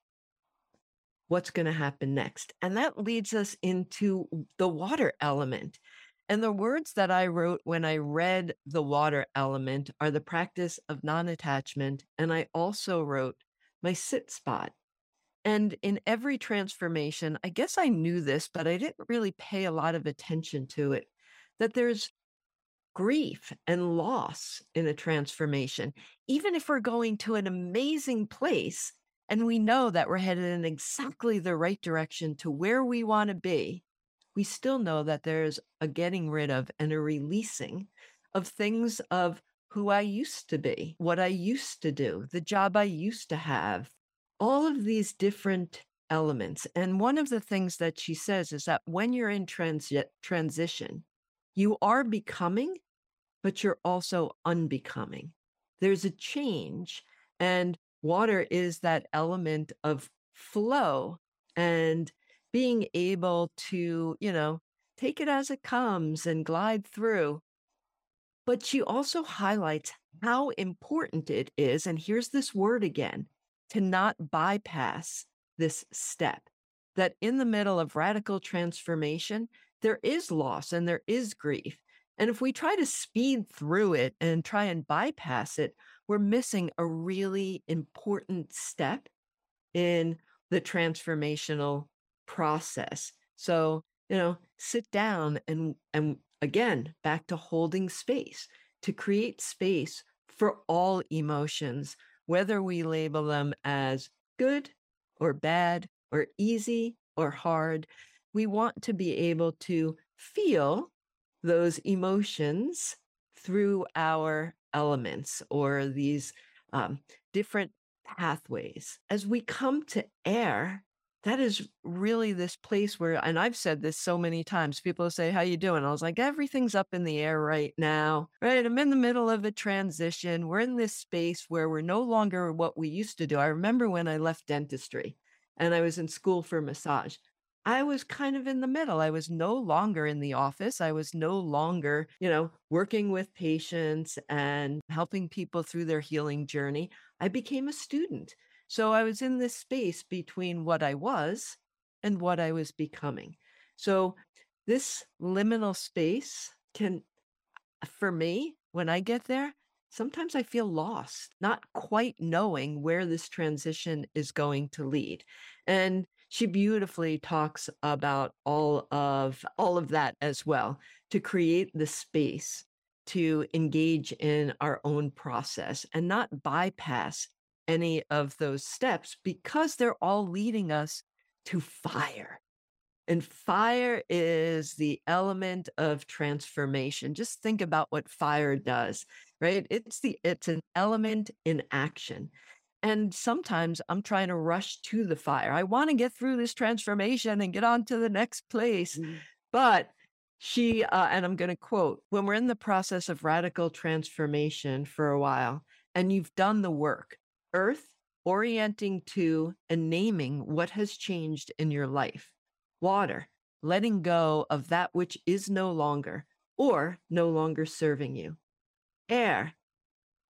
what's going to happen next. And that leads us into the water element. And the words that I wrote when I read the water element are the practice of non attachment. And I also wrote my sit spot. And in every transformation, I guess I knew this, but I didn't really pay a lot of attention to it, that there's grief and loss in a transformation. Even if we're going to an amazing place and we know that we're headed in exactly the right direction to where we want to be, we still know that there's a getting rid of and a releasing of things of who I used to be, what I used to do, the job I used to have, all of these different elements. And one of the things that she says is that when you're in transi- transition, you are becoming, but you're also unbecoming. There's a change, and water is that element of flow and being able to, you know, take it as it comes and glide through. But she also highlights how important it is. And here's this word again to not bypass this step. That in the middle of radical transformation, there is loss and there is grief. And if we try to speed through it and try and bypass it, we're missing a really important step in the transformational process. So, you know, sit down and and again, back to holding space to create space for all emotions whether we label them as good or bad or easy or hard, we want to be able to feel those emotions through our elements or these um, different pathways. As we come to air, that is really this place where and i've said this so many times people say how you doing i was like everything's up in the air right now right i'm in the middle of a transition we're in this space where we're no longer what we used to do i remember when i left dentistry and i was in school for massage I was kind of in the middle. I was no longer in the office. I was no longer, you know, working with patients and helping people through their healing journey. I became a student. So I was in this space between what I was and what I was becoming. So this liminal space can, for me, when I get there, sometimes I feel lost, not quite knowing where this transition is going to lead. And she beautifully talks about all of all of that as well to create the space to engage in our own process and not bypass any of those steps because they're all leading us to fire. And fire is the element of transformation. Just think about what fire does, right? It's the it's an element in action. And sometimes I'm trying to rush to the fire. I want to get through this transformation and get on to the next place. Mm-hmm. But she, uh, and I'm going to quote, when we're in the process of radical transformation for a while and you've done the work, earth, orienting to and naming what has changed in your life. Water, letting go of that which is no longer or no longer serving you. Air,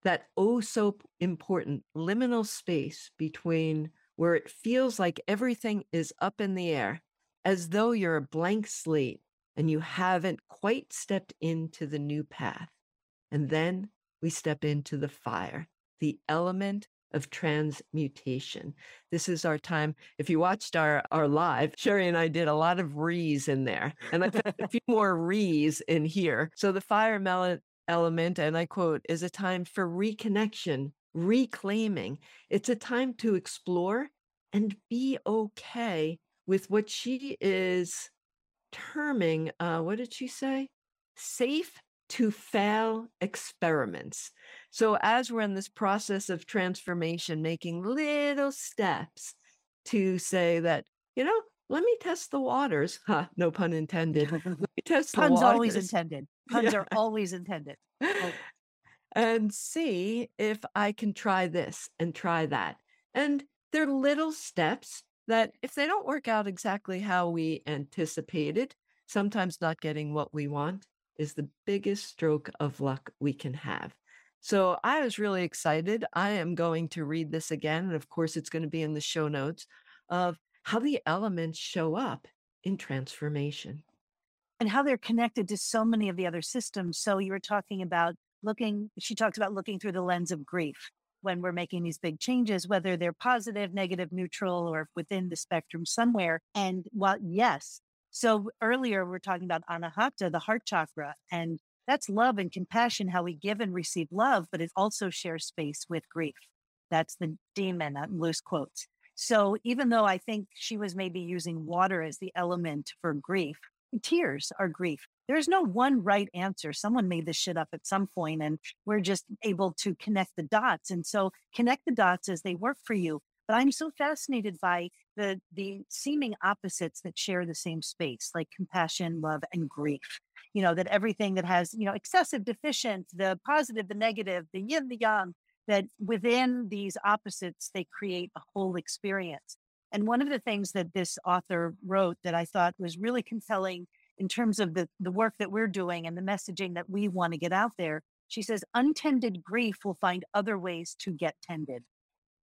that oh so important liminal space between where it feels like everything is up in the air, as though you're a blank slate and you haven't quite stepped into the new path. And then we step into the fire, the element of transmutation. This is our time. If you watched our, our live, Sherry and I did a lot of rees in there, and I put a few more rees in here. So the fire element, and I quote, is a time for reconnection, reclaiming. It's a time to explore and be okay with what she is terming, uh, what did she say? Safe to fail experiments. So, as we're in this process of transformation, making little steps to say that, you know, let me test the waters. Huh, no pun intended. Let me test Puns always intended. Puns yeah. are always intended. Oh. and see if I can try this and try that. And they're little steps that, if they don't work out exactly how we anticipated, sometimes not getting what we want, is the biggest stroke of luck we can have. So I was really excited. I am going to read this again. And of course, it's going to be in the show notes of how the elements show up in transformation. And how they're connected to so many of the other systems. So you were talking about looking, she talks about looking through the lens of grief when we're making these big changes, whether they're positive, negative, neutral, or within the spectrum somewhere. And while, yes. So earlier we're talking about anahata, the heart chakra, and that's love and compassion, how we give and receive love, but it also shares space with grief. That's the demon, uh, loose quotes. So even though I think she was maybe using water as the element for grief, tears are grief. There's no one right answer. Someone made this shit up at some point and we're just able to connect the dots. And so connect the dots as they work for you. But I'm so fascinated by the the seeming opposites that share the same space, like compassion, love, and grief. You know, that everything that has, you know, excessive, deficient, the positive, the negative, the yin, the yang, that within these opposites, they create a whole experience. And one of the things that this author wrote that I thought was really compelling in terms of the, the work that we're doing and the messaging that we want to get out there, she says, untended grief will find other ways to get tended.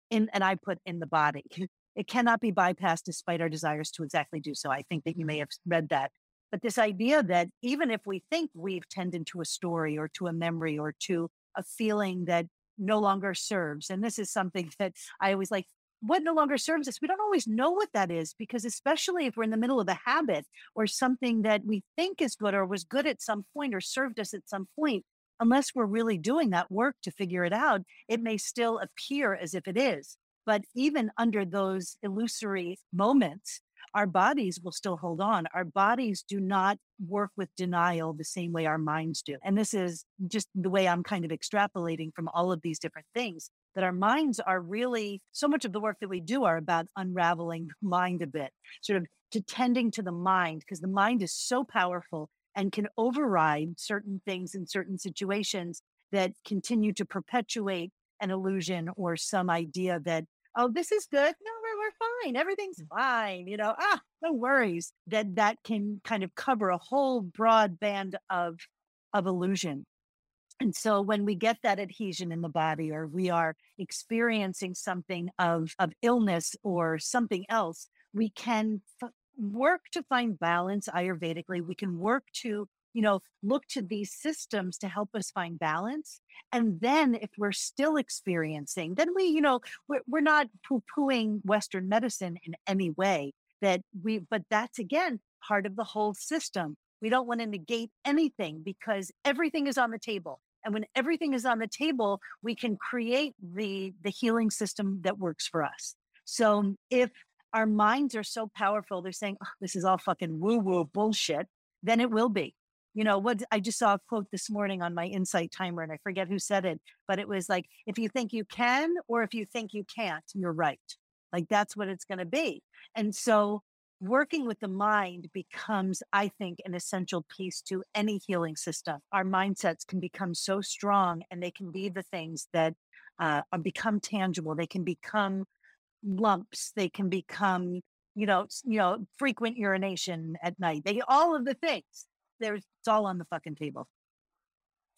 In, and I put in the body. It cannot be bypassed despite our desires to exactly do so. I think that you may have read that. But this idea that even if we think we've tended to a story or to a memory or to a feeling that no longer serves. And this is something that I always like what no longer serves us. We don't always know what that is because, especially if we're in the middle of a habit or something that we think is good or was good at some point or served us at some point, unless we're really doing that work to figure it out, it may still appear as if it is. But even under those illusory moments, our bodies will still hold on. Our bodies do not work with denial the same way our minds do. And this is just the way I'm kind of extrapolating from all of these different things that our minds are really so much of the work that we do are about unraveling mind a bit, sort of to tending to the mind, because the mind is so powerful and can override certain things in certain situations that continue to perpetuate an illusion or some idea that, oh, this is good. No, we're we're fine. Everything's mm. fine. You know, ah, no worries. That that can kind of cover a whole broad band of of illusion. And so when we get that adhesion in the body or we are experiencing something of, of illness or something else, we can f- work to find balance Ayurvedically. We can work to you know, look to these systems to help us find balance. And then if we're still experiencing, then we, you know, we're, we're not poo pooing Western medicine in any way that we, but that's again part of the whole system. We don't want to negate anything because everything is on the table. And when everything is on the table, we can create the, the healing system that works for us. So if our minds are so powerful, they're saying, oh, this is all fucking woo woo bullshit, then it will be. You know what i just saw a quote this morning on my insight timer and i forget who said it but it was like if you think you can or if you think you can't you're right. Like that's what it's going to be. And so working with the mind becomes i think an essential piece to any healing system. Our mindsets can become so strong and they can be the things that uh, become tangible. They can become lumps they can become you know you know frequent urination at night they all of the things there's it's all on the fucking table.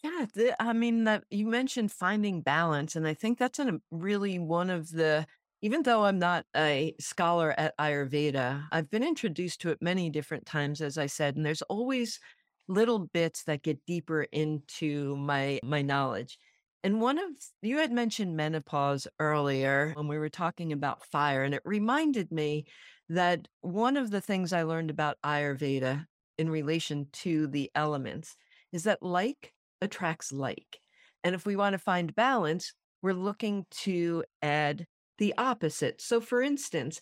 Yeah, the, I mean that you mentioned finding balance, and I think that's an, really one of the. Even though I'm not a scholar at Ayurveda, I've been introduced to it many different times, as I said, and there's always little bits that get deeper into my my knowledge. And one of you had mentioned menopause earlier when we were talking about fire, and it reminded me that one of the things I learned about Ayurveda in relation to the elements is that like attracts like. And if we want to find balance, we're looking to add the opposite. So, for instance,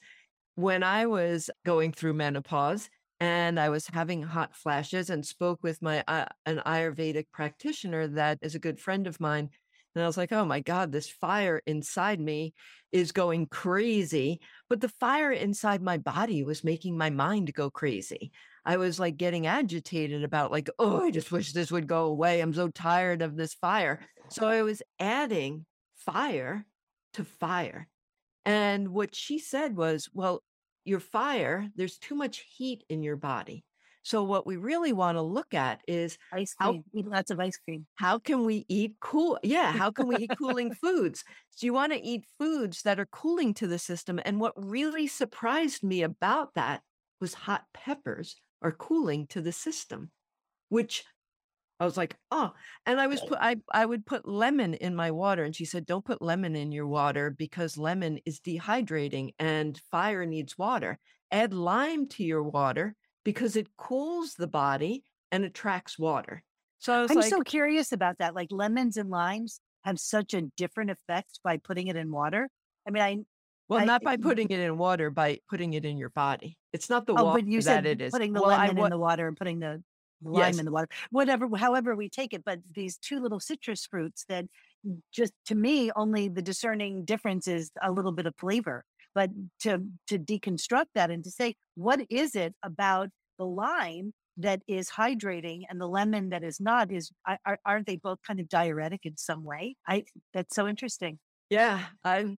when I was going through menopause and I was having hot flashes and spoke with my uh, an Ayurvedic practitioner that is a good friend of mine, and I was like, oh my God, this fire inside me is going crazy. But the fire inside my body was making my mind go crazy. I was like getting agitated about like, oh, I just wish this would go away. I'm so tired of this fire. So I was adding fire to fire. And what she said was, well, your fire, there's too much heat in your body. So what we really want to look at is Ice how cream. Eat lots of ice cream. how can we eat cool? Yeah, how can we eat cooling foods? So you want to eat foods that are cooling to the system. And what really surprised me about that was hot peppers are cooling to the system, which I was like, oh, and I was put I I would put lemon in my water, and she said, don't put lemon in your water because lemon is dehydrating and fire needs water. Add lime to your water because it cools the body and attracts water. So I was I'm like, so curious about that. Like lemons and limes have such a different effect by putting it in water. I mean, I, well, I, not by putting it in water, by putting it in your body. It's not the oh, water you that said it is. putting the Well, lemon wa- in the water and putting the the lime yes, in the water, whatever, however we take it. But these two little citrus fruits that mm, just to me, only the discerning difference is a little bit of flavor. But to to deconstruct that and to say, what is it about the lime that is hydrating and the lemon that is not? Is are, are- aren't they both kind of diuretic in some way? I that's so interesting. yeah. I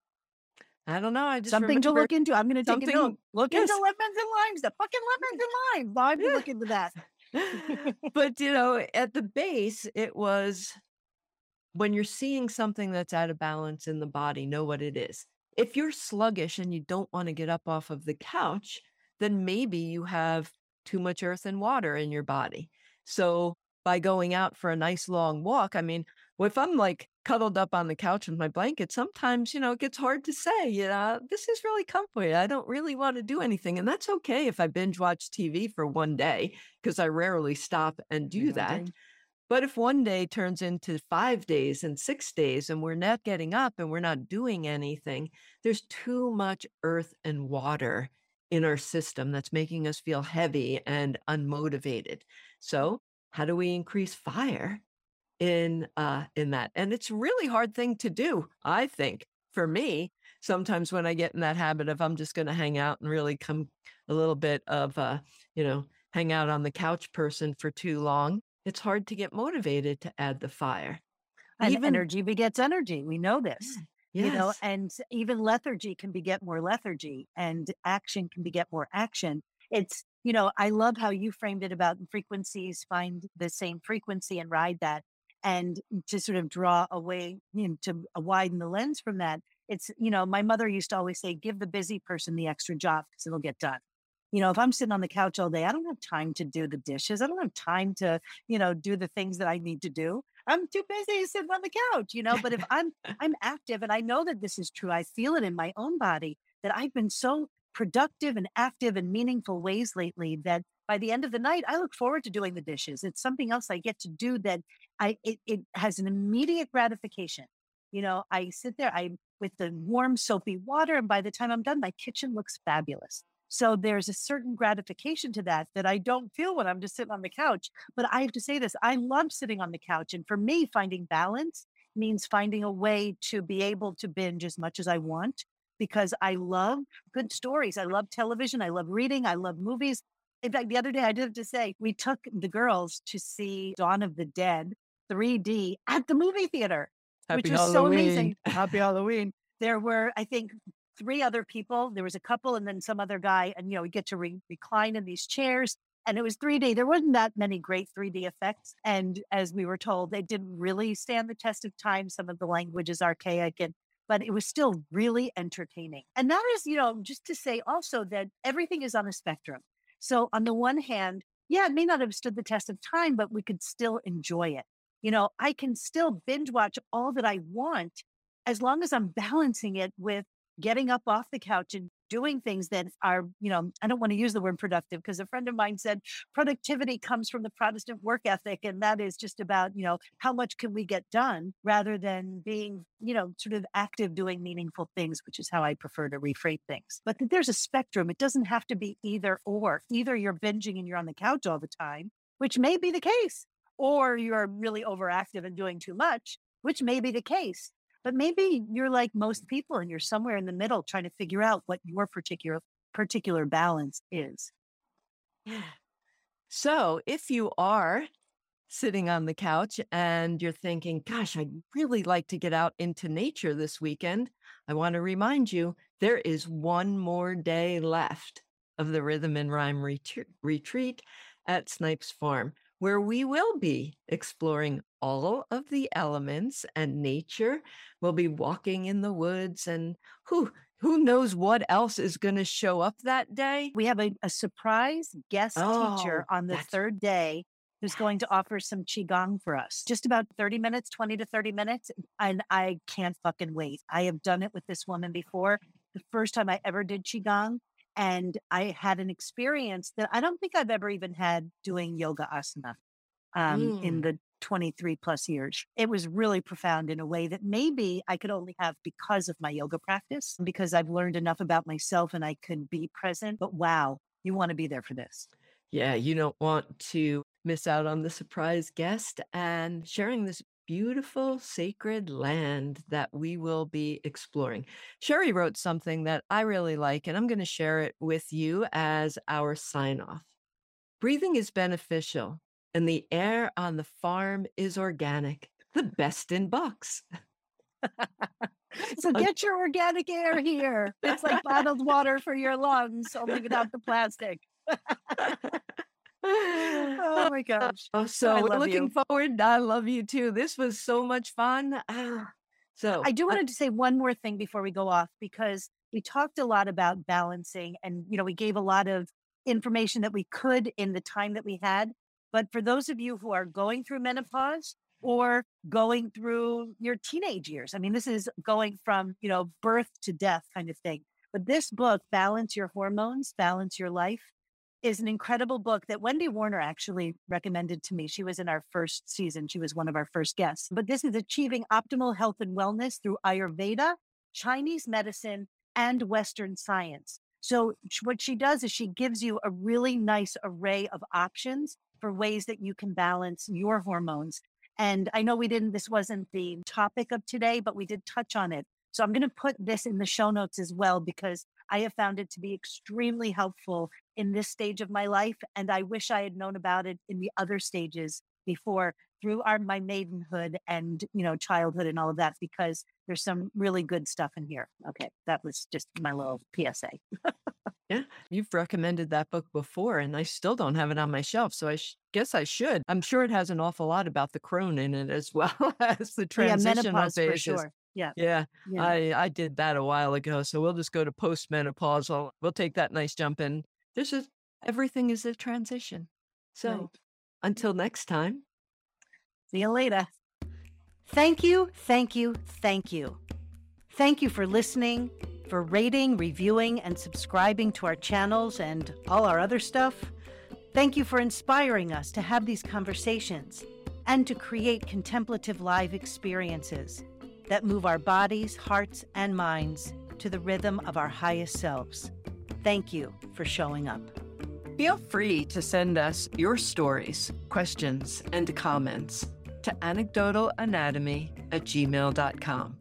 I don't know. I just Something to look into. I'm going to take a note. Look Yes, into lemons and limes. The fucking lemons and limes. Be yeah. looking into that. but you know, at the base, it was when you're seeing something that's out of balance in the body, know what it is. If you're sluggish and you don't want to get up off of the couch, then maybe you have too much earth and water in your body. So by going out for a nice long walk, I mean, if I'm like cuddled up on the couch with my blanket, sometimes, you know, it gets hard to say, you know, this is really comfy. I don't really want to do anything. And that's okay if I binge watch TV for one day, because I rarely stop and do that. But if one day turns into five days and six days and we're not getting up and we're not doing anything, there's too much earth and water in our system that's making us feel heavy and unmotivated. So, how do we increase fire in uh in that? And it's really hard thing to do, I think. For me, sometimes when I get in that habit of I'm just going to hang out and really come a little bit of uh, you know, hang out on the couch person for too long, it's hard to get motivated to add the fire. And Even energy begets energy. We know this, you know, and even lethargy can beget more lethargy and action can beget more action. It's, you know, I love how you framed it about frequencies, find the same frequency and ride that. And to sort of draw away, you know, to widen the lens from that. It's, you know, my mother used to always say, give the busy person the extra job because it'll get done. You know, if I'm sitting on the couch all day, I don't have time to do the dishes. I don't have time to, you know, do the things that I need to do. I'm too busy sitting on the couch, you know. But if I'm I'm active and I know that this is true, I feel it in my own body that I've been so productive and active in meaningful ways lately that by the end of the night, I look forward to doing the dishes. It's something else I get to do that I it, it has an immediate gratification. You know, I sit there, I with the warm soapy water, and by the time I'm done, my kitchen looks fabulous. So there's a certain gratification to that that I don't feel when I'm just sitting on the couch. But I have to say this, I love sitting on the couch. And for me, finding balance means finding a way to be able to binge as much as I want because I love good stories. I love television. I love reading. I love movies. In fact, the other day I did have to say we took the girls to see Dawn of the Dead 3D at the movie theater, which Happy was so amazing. Happy Halloween. There were, I think, three other people. There was a couple and then some other guy. And, you know, we get to re- recline in these chairs. And it was 3D. There wasn't that many great 3D effects. And as we were told, they didn't really stand the test of time. Some of the language is archaic and but it was still really entertaining. And that is, you know, just to say also that everything is on a spectrum. So on the one hand, yeah, it may not have stood the test of time, but we could still enjoy it. You know, I can still binge watch all that I want as long as I'm balancing it with getting up off the couch and doing things that are, you know, I don't want to use the word productive because a friend of mine said productivity comes from the Protestant work ethic. And that is just about, you know, how much can we get done rather than being, you know, sort of active doing meaningful things, which is how I prefer to reframe things. But there's a spectrum. It doesn't have to be either or. Either you're binging and you're on the couch all the time, which may be the case, or you're really overactive and doing too much, which may be the case. But maybe you're like most people and you're somewhere in the middle trying to figure out what your particular particular balance is. Yeah. So if you are sitting on the couch and you're thinking, gosh, I'd really like to get out into nature this weekend, I want to remind you there is one more day left of the Rhythm and Rhyme retreat. retreat. at Snipes Farm, where we will be exploring all of the elements and nature. We'll be walking in the woods and who who knows what else is going to show up that day? We have a, a surprise guest Oh, teacher on the third day who's going to offer some Qigong for us. Just about 30 minutes, 20 to 30 minutes. And I can't fucking wait. I have done it with this woman before. The first time I ever did Qigong. And I had an experience that I don't think I've ever even had doing yoga asana um, in Mm. the 23 plus years. It was really profound in a way that maybe I could only have because of my yoga practice, because I've learned enough about myself and I could be present. But wow, you want to be there for this. Yeah, you don't want to miss out on the surprise guest and sharing this beautiful sacred land that we will be exploring. Sherry wrote something that I really like, and I'm going to share it with you as our sign off. Breathing is beneficial, and the air on the farm is organic, the best in Bucks. So get your organic air here. It's like bottled water for your lungs, only without the plastic. Oh my gosh. Oh, so looking you. forward. I love you too. This was so much fun. Ah, so I do I- wanted to say one more thing before we go off because we talked a lot about balancing and you know we gave a lot of information that we could in the time that we had but for those of you who are going through menopause or going through your teenage years I mean this is going from you know birth to death kind of thing but this book balance your hormones balance your life is an incredible book that Wendy Warner actually recommended to me. She was in our first season. She was one of our first guests. But this is achieving optimal health and wellness through Ayurveda, Chinese medicine, and Western science. So, what she does is she gives you a really nice array of options for ways that you can balance your hormones. And I know we didn't, this wasn't the topic of today, but we did touch on it. So, I'm going to put this in the show notes as well because I have found it to be extremely helpful in this stage of my life and i wish i had known about it in the other stages before through our my maidenhood and you know childhood and all of that because there's some really good stuff in here okay that was just my little psa yeah, you've recommended that book before, and I still don't have it on my shelf. So I sh- guess I should. I'm sure it has an awful lot about the crone in it as well as the transition yeah transitional menopause for phases. sure yeah Yeah, yeah I I did that a while ago. So we'll just go to postmenopausal. We'll take that nice jump in. There's just everything is a transition. So right. until next time. see you later thank you thank you thank you thank you for listening for rating reviewing and subscribing to our channels and all our other stuff Thank you for inspiring us to have these conversations and to create contemplative live experiences that move our bodies, hearts, and minds to the rhythm of our highest selves. Thank you for showing up. Feel free to send us your stories, questions, and comments to anecdotalanatomy at gmail.com.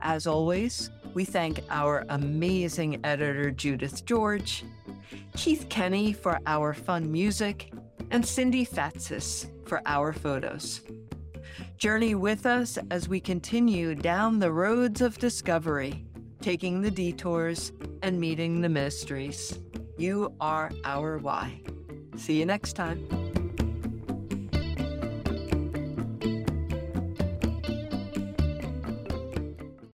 As always, we thank our amazing editor, Judith George, Keith Kenny for our fun music, and Cindy Fatsis for our photos. Journey with us as we continue down the roads of discovery, taking the detours and meeting the mysteries. You are our why. See you next time.